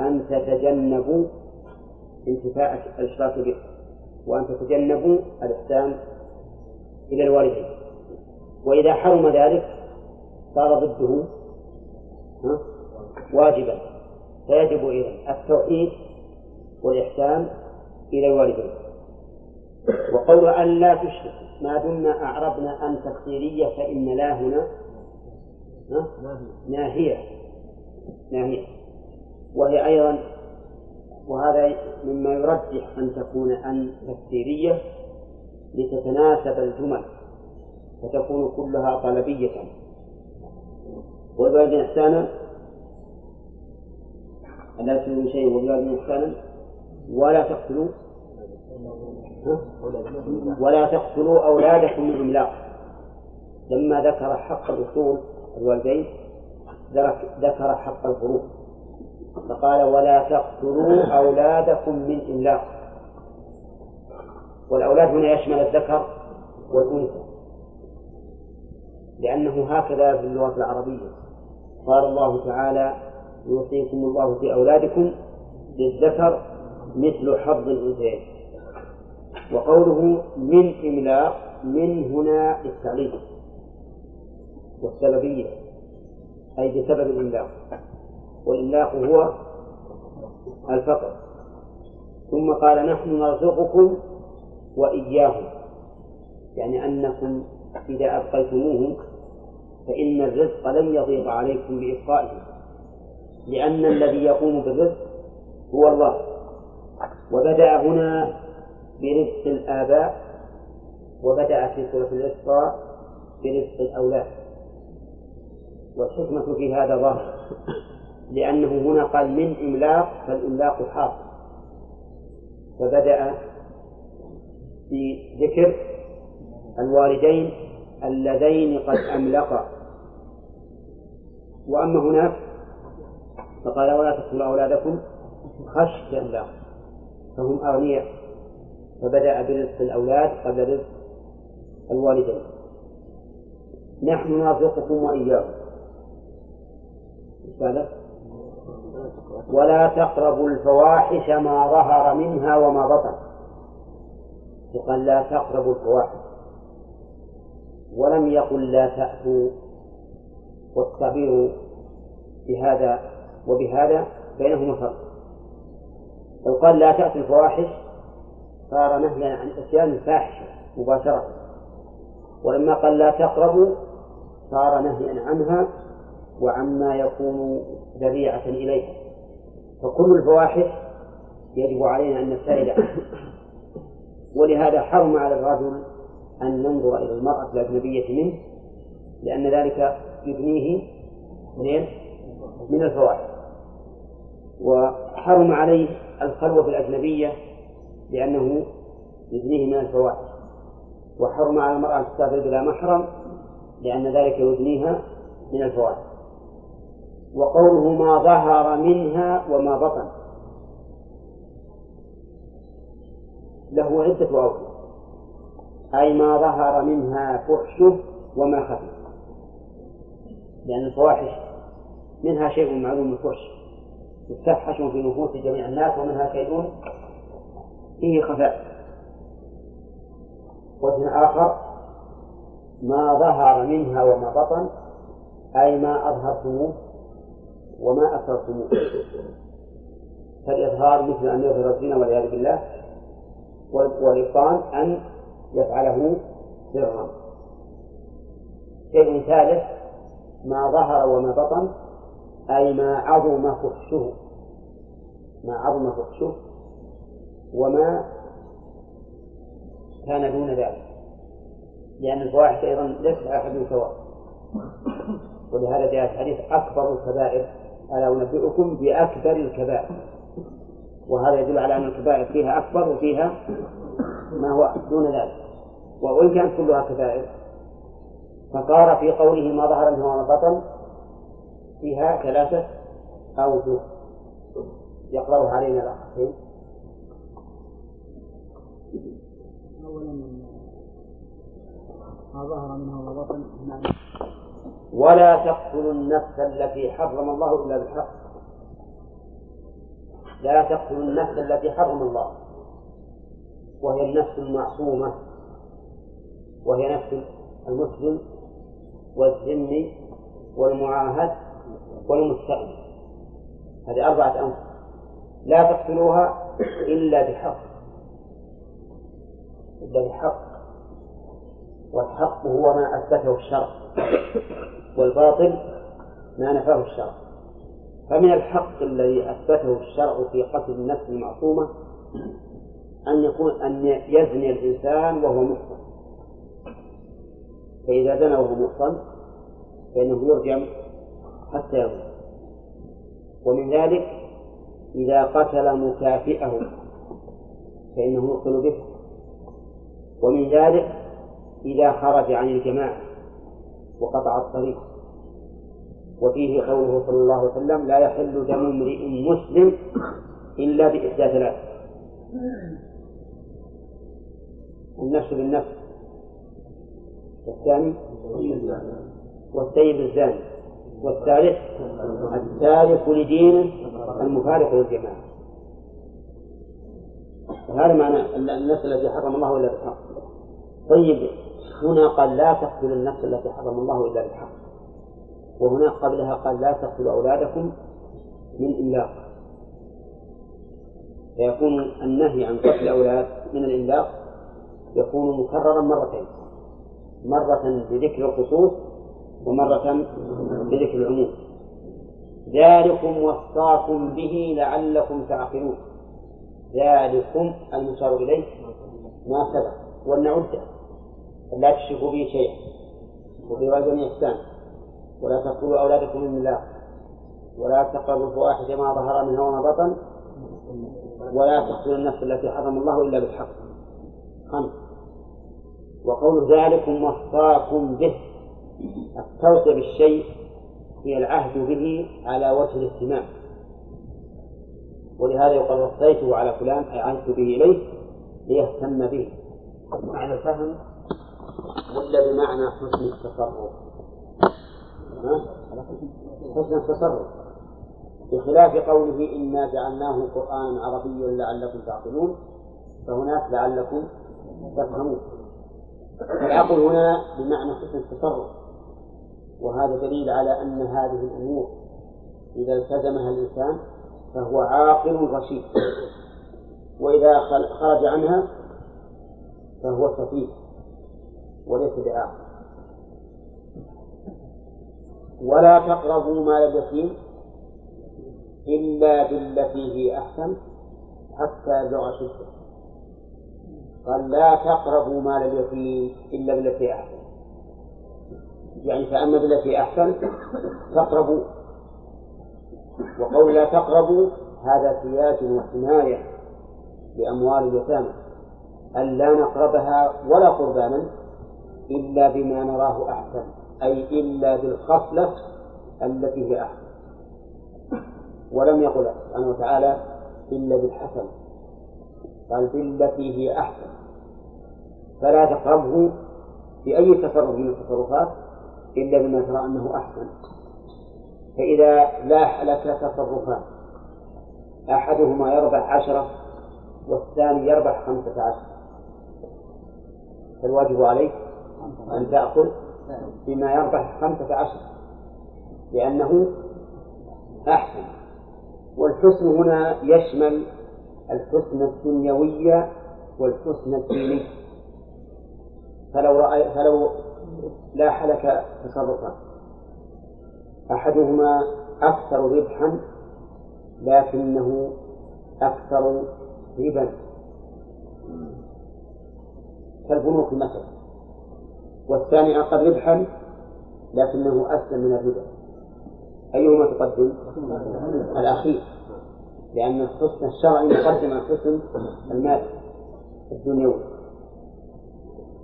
أن تتجنبوا انتفاء الإشراك به وأن تتجنبوا الإحسان إلى الوالدين. وإذا حرم ذلك صار ضده واجبا. فيجب إذن التوحيد والإحسان إلى الوالدين. وقول أن لا تشرك ما دمنا أعربنا أن تفسيرية فإن لا هنا. ناهية ناهية. وهي أيضا وهذا مما يرجح أن تكون أن تفسيرية لتتناسب الجمل فتكون كلها طلبية. والوالدين إحسانا؟ ألا تسلموا شيء وبالوالدين إحسانا؟ ولا تقتلوا. ولا تقتلوا أولادكم من إملاق. لما ذكر حق الأصول الوالدين ذكر حق الفروض فقال ولا تقتلوا أولادكم من إملاق. والأولاد هنا يشمل الذكر والأنثى. لأنه هكذا في اللغة العربية. قال الله تعالى يوصيكم الله في أولادكم للذكر مثل حظ الأنثيين. وقوله من إملاق من هنا التعليق. والسببية أي بسبب الإملاق. والإملاق هو الفقر. ثم قال نحن نرزقكم وإياهم. يعني أنكم إذا أبقيتموه فإن الرزق لن يضيق عليكم بإبقائه لأن الذي يقوم بالرزق هو الله. وبدأ هنا برزق الآباء وبدأ في سورة الإسراء برزق الأولاد. والحكمة في هذا ظاهر. لأنه هنا قال من إملاق فالإملاق حاصل فبدأ بذكر الوالدين اللذين قد أملقا. وأما هناك فقال ولا تقتلوا أولادكم خشية إملاق. فهم أغنياء. فبدأ برزق الأولاد قبل رزق الوالدين. نحن نرزقكم وإياهم ولا تقربوا الفواحش ما ظهر منها وما بطن. وقال لا تقربوا الفواحش. ولم يقل لا تأتوا والتعبير بهذا وبهذا بينهما فرق. لو قال لا تأتوا الفواحش صار نهيا عن إتيان الفاحشة مباشرة. ولما قال لا تقربوا صار نهيا عنها وعما يكون ذريعة إليها فكل الفواحش يجب علينا أن نبتعد عنها ولهذا حرم على الرجل أن ينظر إلى المرأة الأجنبية منه لأن ذلك يبنيه من من الفواحش. وحرم عليه الخلوة بالأجنبية لأنه يبنيه من الفواحش. وحرم على المرأة أن تسافر بلا محرم لأن ذلك يبنيها من الفواحش. وقوله ما ظهر منها وما بطن. له عدة أوجه أي ما ظهر منها فحشه وما خفي. لأن الفواحش منها شيء معلوم الفحش مستفحش في نفوس جميع الناس ومنها شيء فيه خفاء. وجه آخر ما ظهر منها وما بطن. أي ما أظهرتموه. وما أسررتموه فالإظهار مثل أن يظهر الزنا والعياذ بالله والإبطان أن يفعله سرا. شيء ثالث ما ظهر وما بطن أي ما عظم فحشه. ما عظم فحشه وما كان دون ذلك. لأن الفواحش أيضا ليس أحد سواء. ولهذا جاء الحديث أكبر الكبائر ألا أنبئكم بأكبر الكبائر. وهذا يدل على أن الكبائر فيها أكبر وفيها ما هو دون ذلك. وإن كانت كلها كبائر فقال في قوله ما ظهر منه وما بطن فيها ثلاثة أوجه يقرأها علينا الأخ أولا ما ظهر منه وما بطن. ولا تقتلوا النفس التي حرم الله إلا بالحق. لا تقتلوا النفس التي حرم الله. وهي النفس المعصومة وهي نفس المسلم والذمي والمعاهد والمستأمن هذه أربعة أنفس لا تقتلوها إلا بحق. إلا بحق. والحق هو ما أثبته الشرع. والباطل ما نفاه الشرع. فمن الحق الذي أثبته الشرع في قتل النفس المعصومة أن يكون أن يزني الإنسان وهو محصن. فإذا زنى وهو محصن فإنه يرجم حتى يموت. ومن ذلك إذا قتل مكافئه فإنه يقتل به. ومن ذلك إذا خرج عن الجماعة وقطع الطريق. وفيه قوله صلى الله عليه وسلم لا يحل دم امرئ مسلم إلا بإحدى ثلاث. النفس بالنفس. والثاني؟ والسيد الزاني. والثالث؟ التارك لدينه المفارق للجماعة هذا معنى النفس التي حرم الله إلا بالحق طيب. هنا قال لا تقتلوا النفس التي حرم الله إلا بالحق. وهناك قبلها قال لا تقتلوا أولادكم من إملاق. فيكون النهي عن قتل الأولاد من الإملاق يكون مكررا مرتين. مرة بذكر الخصوص ومرة بذكر العموم. ذلكم وصاكم به لعلكم تعقلون. ذلكم المشار إليه ما سبق. ولنعده لا تشركوا به شيئا وبوالدين إحسان ولا تقتلوا أولادكم من الله ولا تقربوا الفواحش ما ظهر منها وما بطن. ولا تقتلوا النفس التي حرم الله إلا بالحق. خمس. وقول ذلكم وصاكم به. التوصية بالشيء هي العهد به على وجه الاهتمام. ولهذا يقال وصيته على فلان أي عهدت به إليه ليهتم به. معنى الفهم ولا بمعنى حسن التصرف. حسن التصرف. بخلاف قوله إنا جعلناه قرآنا عربيا لعلكم تعقلون فهناك لعلكم تفهمون. العقل هنا بمعنى حسن التصرف. وهذا دليل على أن هذه الأمور إذا التزمها الإنسان فهو عاقل رشيد. وإذا خرج عنها فهو سفيه وليس بعاقل ولا تقربوا مال اليتيم إلا بالتي هي أحسن حتى يبلغ شدة. قال لا تقربوا مال اليتيم إلا بالتي أحسن. يعني فأما بالتي أحسن تقربوا وقول لا تقربوا هذا سياج وحماية لأموال اليتامى. أن لا نقربها ولا قربانا إلا بما نراه أحسن أي إلا بالخصلة التي هي أحسن. ولم يقل سبحانه وتعالى إلا بالحسن قال بالتي هي أحسن. فلا تقربه بأي تصرف من التصرفات إلا بما ترى أنه أحسن. فإذا لاح لك تصرفان أحدهما يربح عشرة والثاني يربح خمسة عشر فالواجب عليك أن تأخذ بما يربح خمسة عشر لأنه أحسن. والحسن هنا يشمل الحسن الدنيوي والحسن الديني. فلو رأي فلو لاح لك تصرفان أحدهما أكثر ربحا لكنه أكثر ربا. كالبنوك مثلا. والثاني أقل ربحا لكنه أسلم من الربا أيهما تقدم؟ الأخير لأن الحسن الشرعي يقدم الحسن المال الدنيوي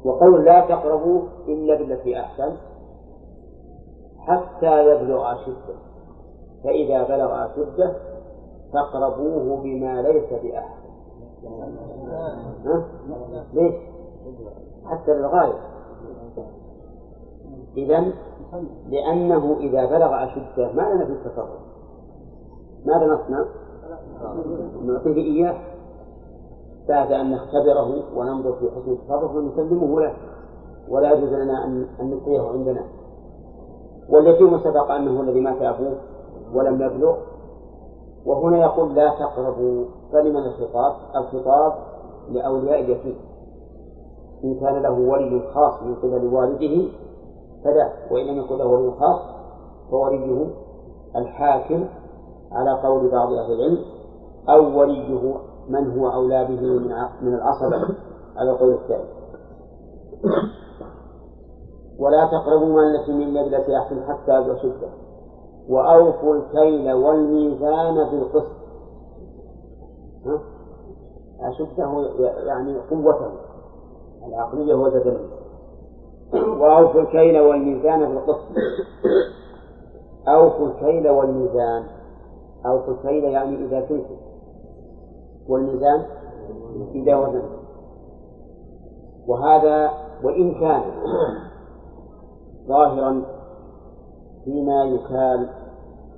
وقول لا تقربوا إلا بالتي أحسن حتى يبلغ أشده فإذا بلغ أشده فاقربوه بما ليس بأحسن؟ ليش؟ حتى للغاية إذا لأنه إذا بلغ أشده ما لنا في التصرف؟ ماذا نصنع؟ نعطيه إياه بعد أن نختبره وننظر في حسن التصرف ونسلمه له. ولا يجوز لنا أن نبقيه عندنا. واليتيم سبق أنه الذي مات أبوه ولم يبلغ. وهنا يقول لا تقربوا فلمن الخطاب؟ الخطاب لأولياء اليتيم. إن كان له ولي خاص من قبل والده فلا وإن لم يكن له ولي خاص فوليه الحاكم على قول بعض أهل العلم أو وليه من هو أولى به من من العصبة على قول الثاني. ولا تقربوا مال التي من التي أحسن حتى يشده. وأوفوا الكيل والميزان بالقسط؟ أشده يعني قوته. العقلية والبدنية وأوفوا الكيل والميزان بالقسط أوفوا الكيل والميزان. أوفوا الكيل يعني إذا كنتم. والميزان إذا وزن وهذا وإن كان ظاهرا فيما يكال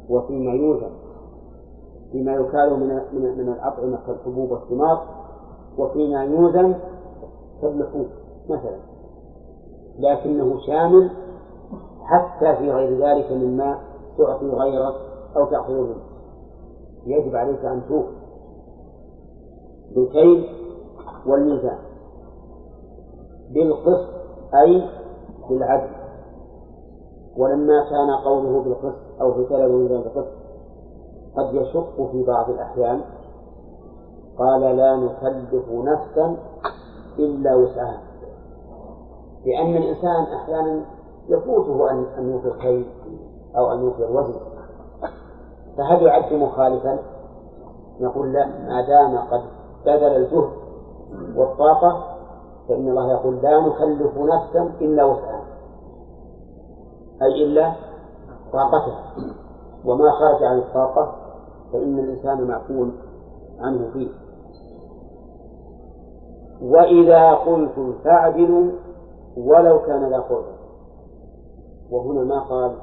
وفيما يوزن فيما يكال من من من الأطعمة كالحبوب والثمار وفيما يوزن كاللحوم مثلا. لكنه شامل حتى في غير ذلك مما تعطي غيرك أو تأخذ منه يجب عليك أن توفي بالكيل والميزان. بالقسط أي بالعدل. ولما كان قوله بالقسط أو في طلب بالقسط قد يشق في بعض الأحيان. قال لا نكلف نفسا إلا وسعها. لأن الإنسان أحيانا يفوته أن أن يوفي الخير أو أن يوفي الوزن. فهل يعد مخالفا؟ نقول لا. ما دام قد بذل الجهد والطاقة فإن الله يقول لا نكلف نفسا إلا وسعها. أي إلا طاقتها. وما خرج عن الطاقة فإن الإنسان معفو عنه فيه. وإذا قلتم فاعدلوا ولو كان ذا قربى. وهنا ما قال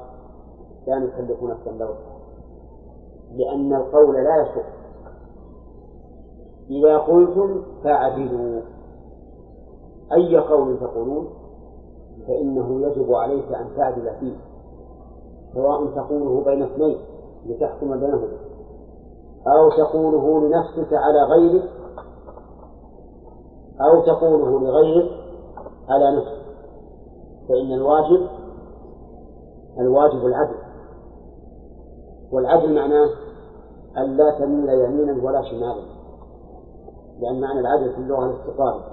لا نكلف نفسا لو لأن القول لا يشق إذا قلتم فاعدلوا. أي قول تقولون؟ فإنه يجب عليك أن تعدل فيه. سواء تقوله بين اثنين لتحكم بينهما. أو تقوله لنفسك على غيرك. أو تقوله لغيرك على نفسك. فإن الواجب الواجب العدل. والعدل معناه أن لا تميل يمينا ولا شمالا. لأن معنى العدل في اللغة الاستقامة.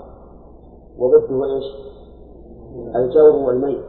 وضده إيش؟ الجور والميل.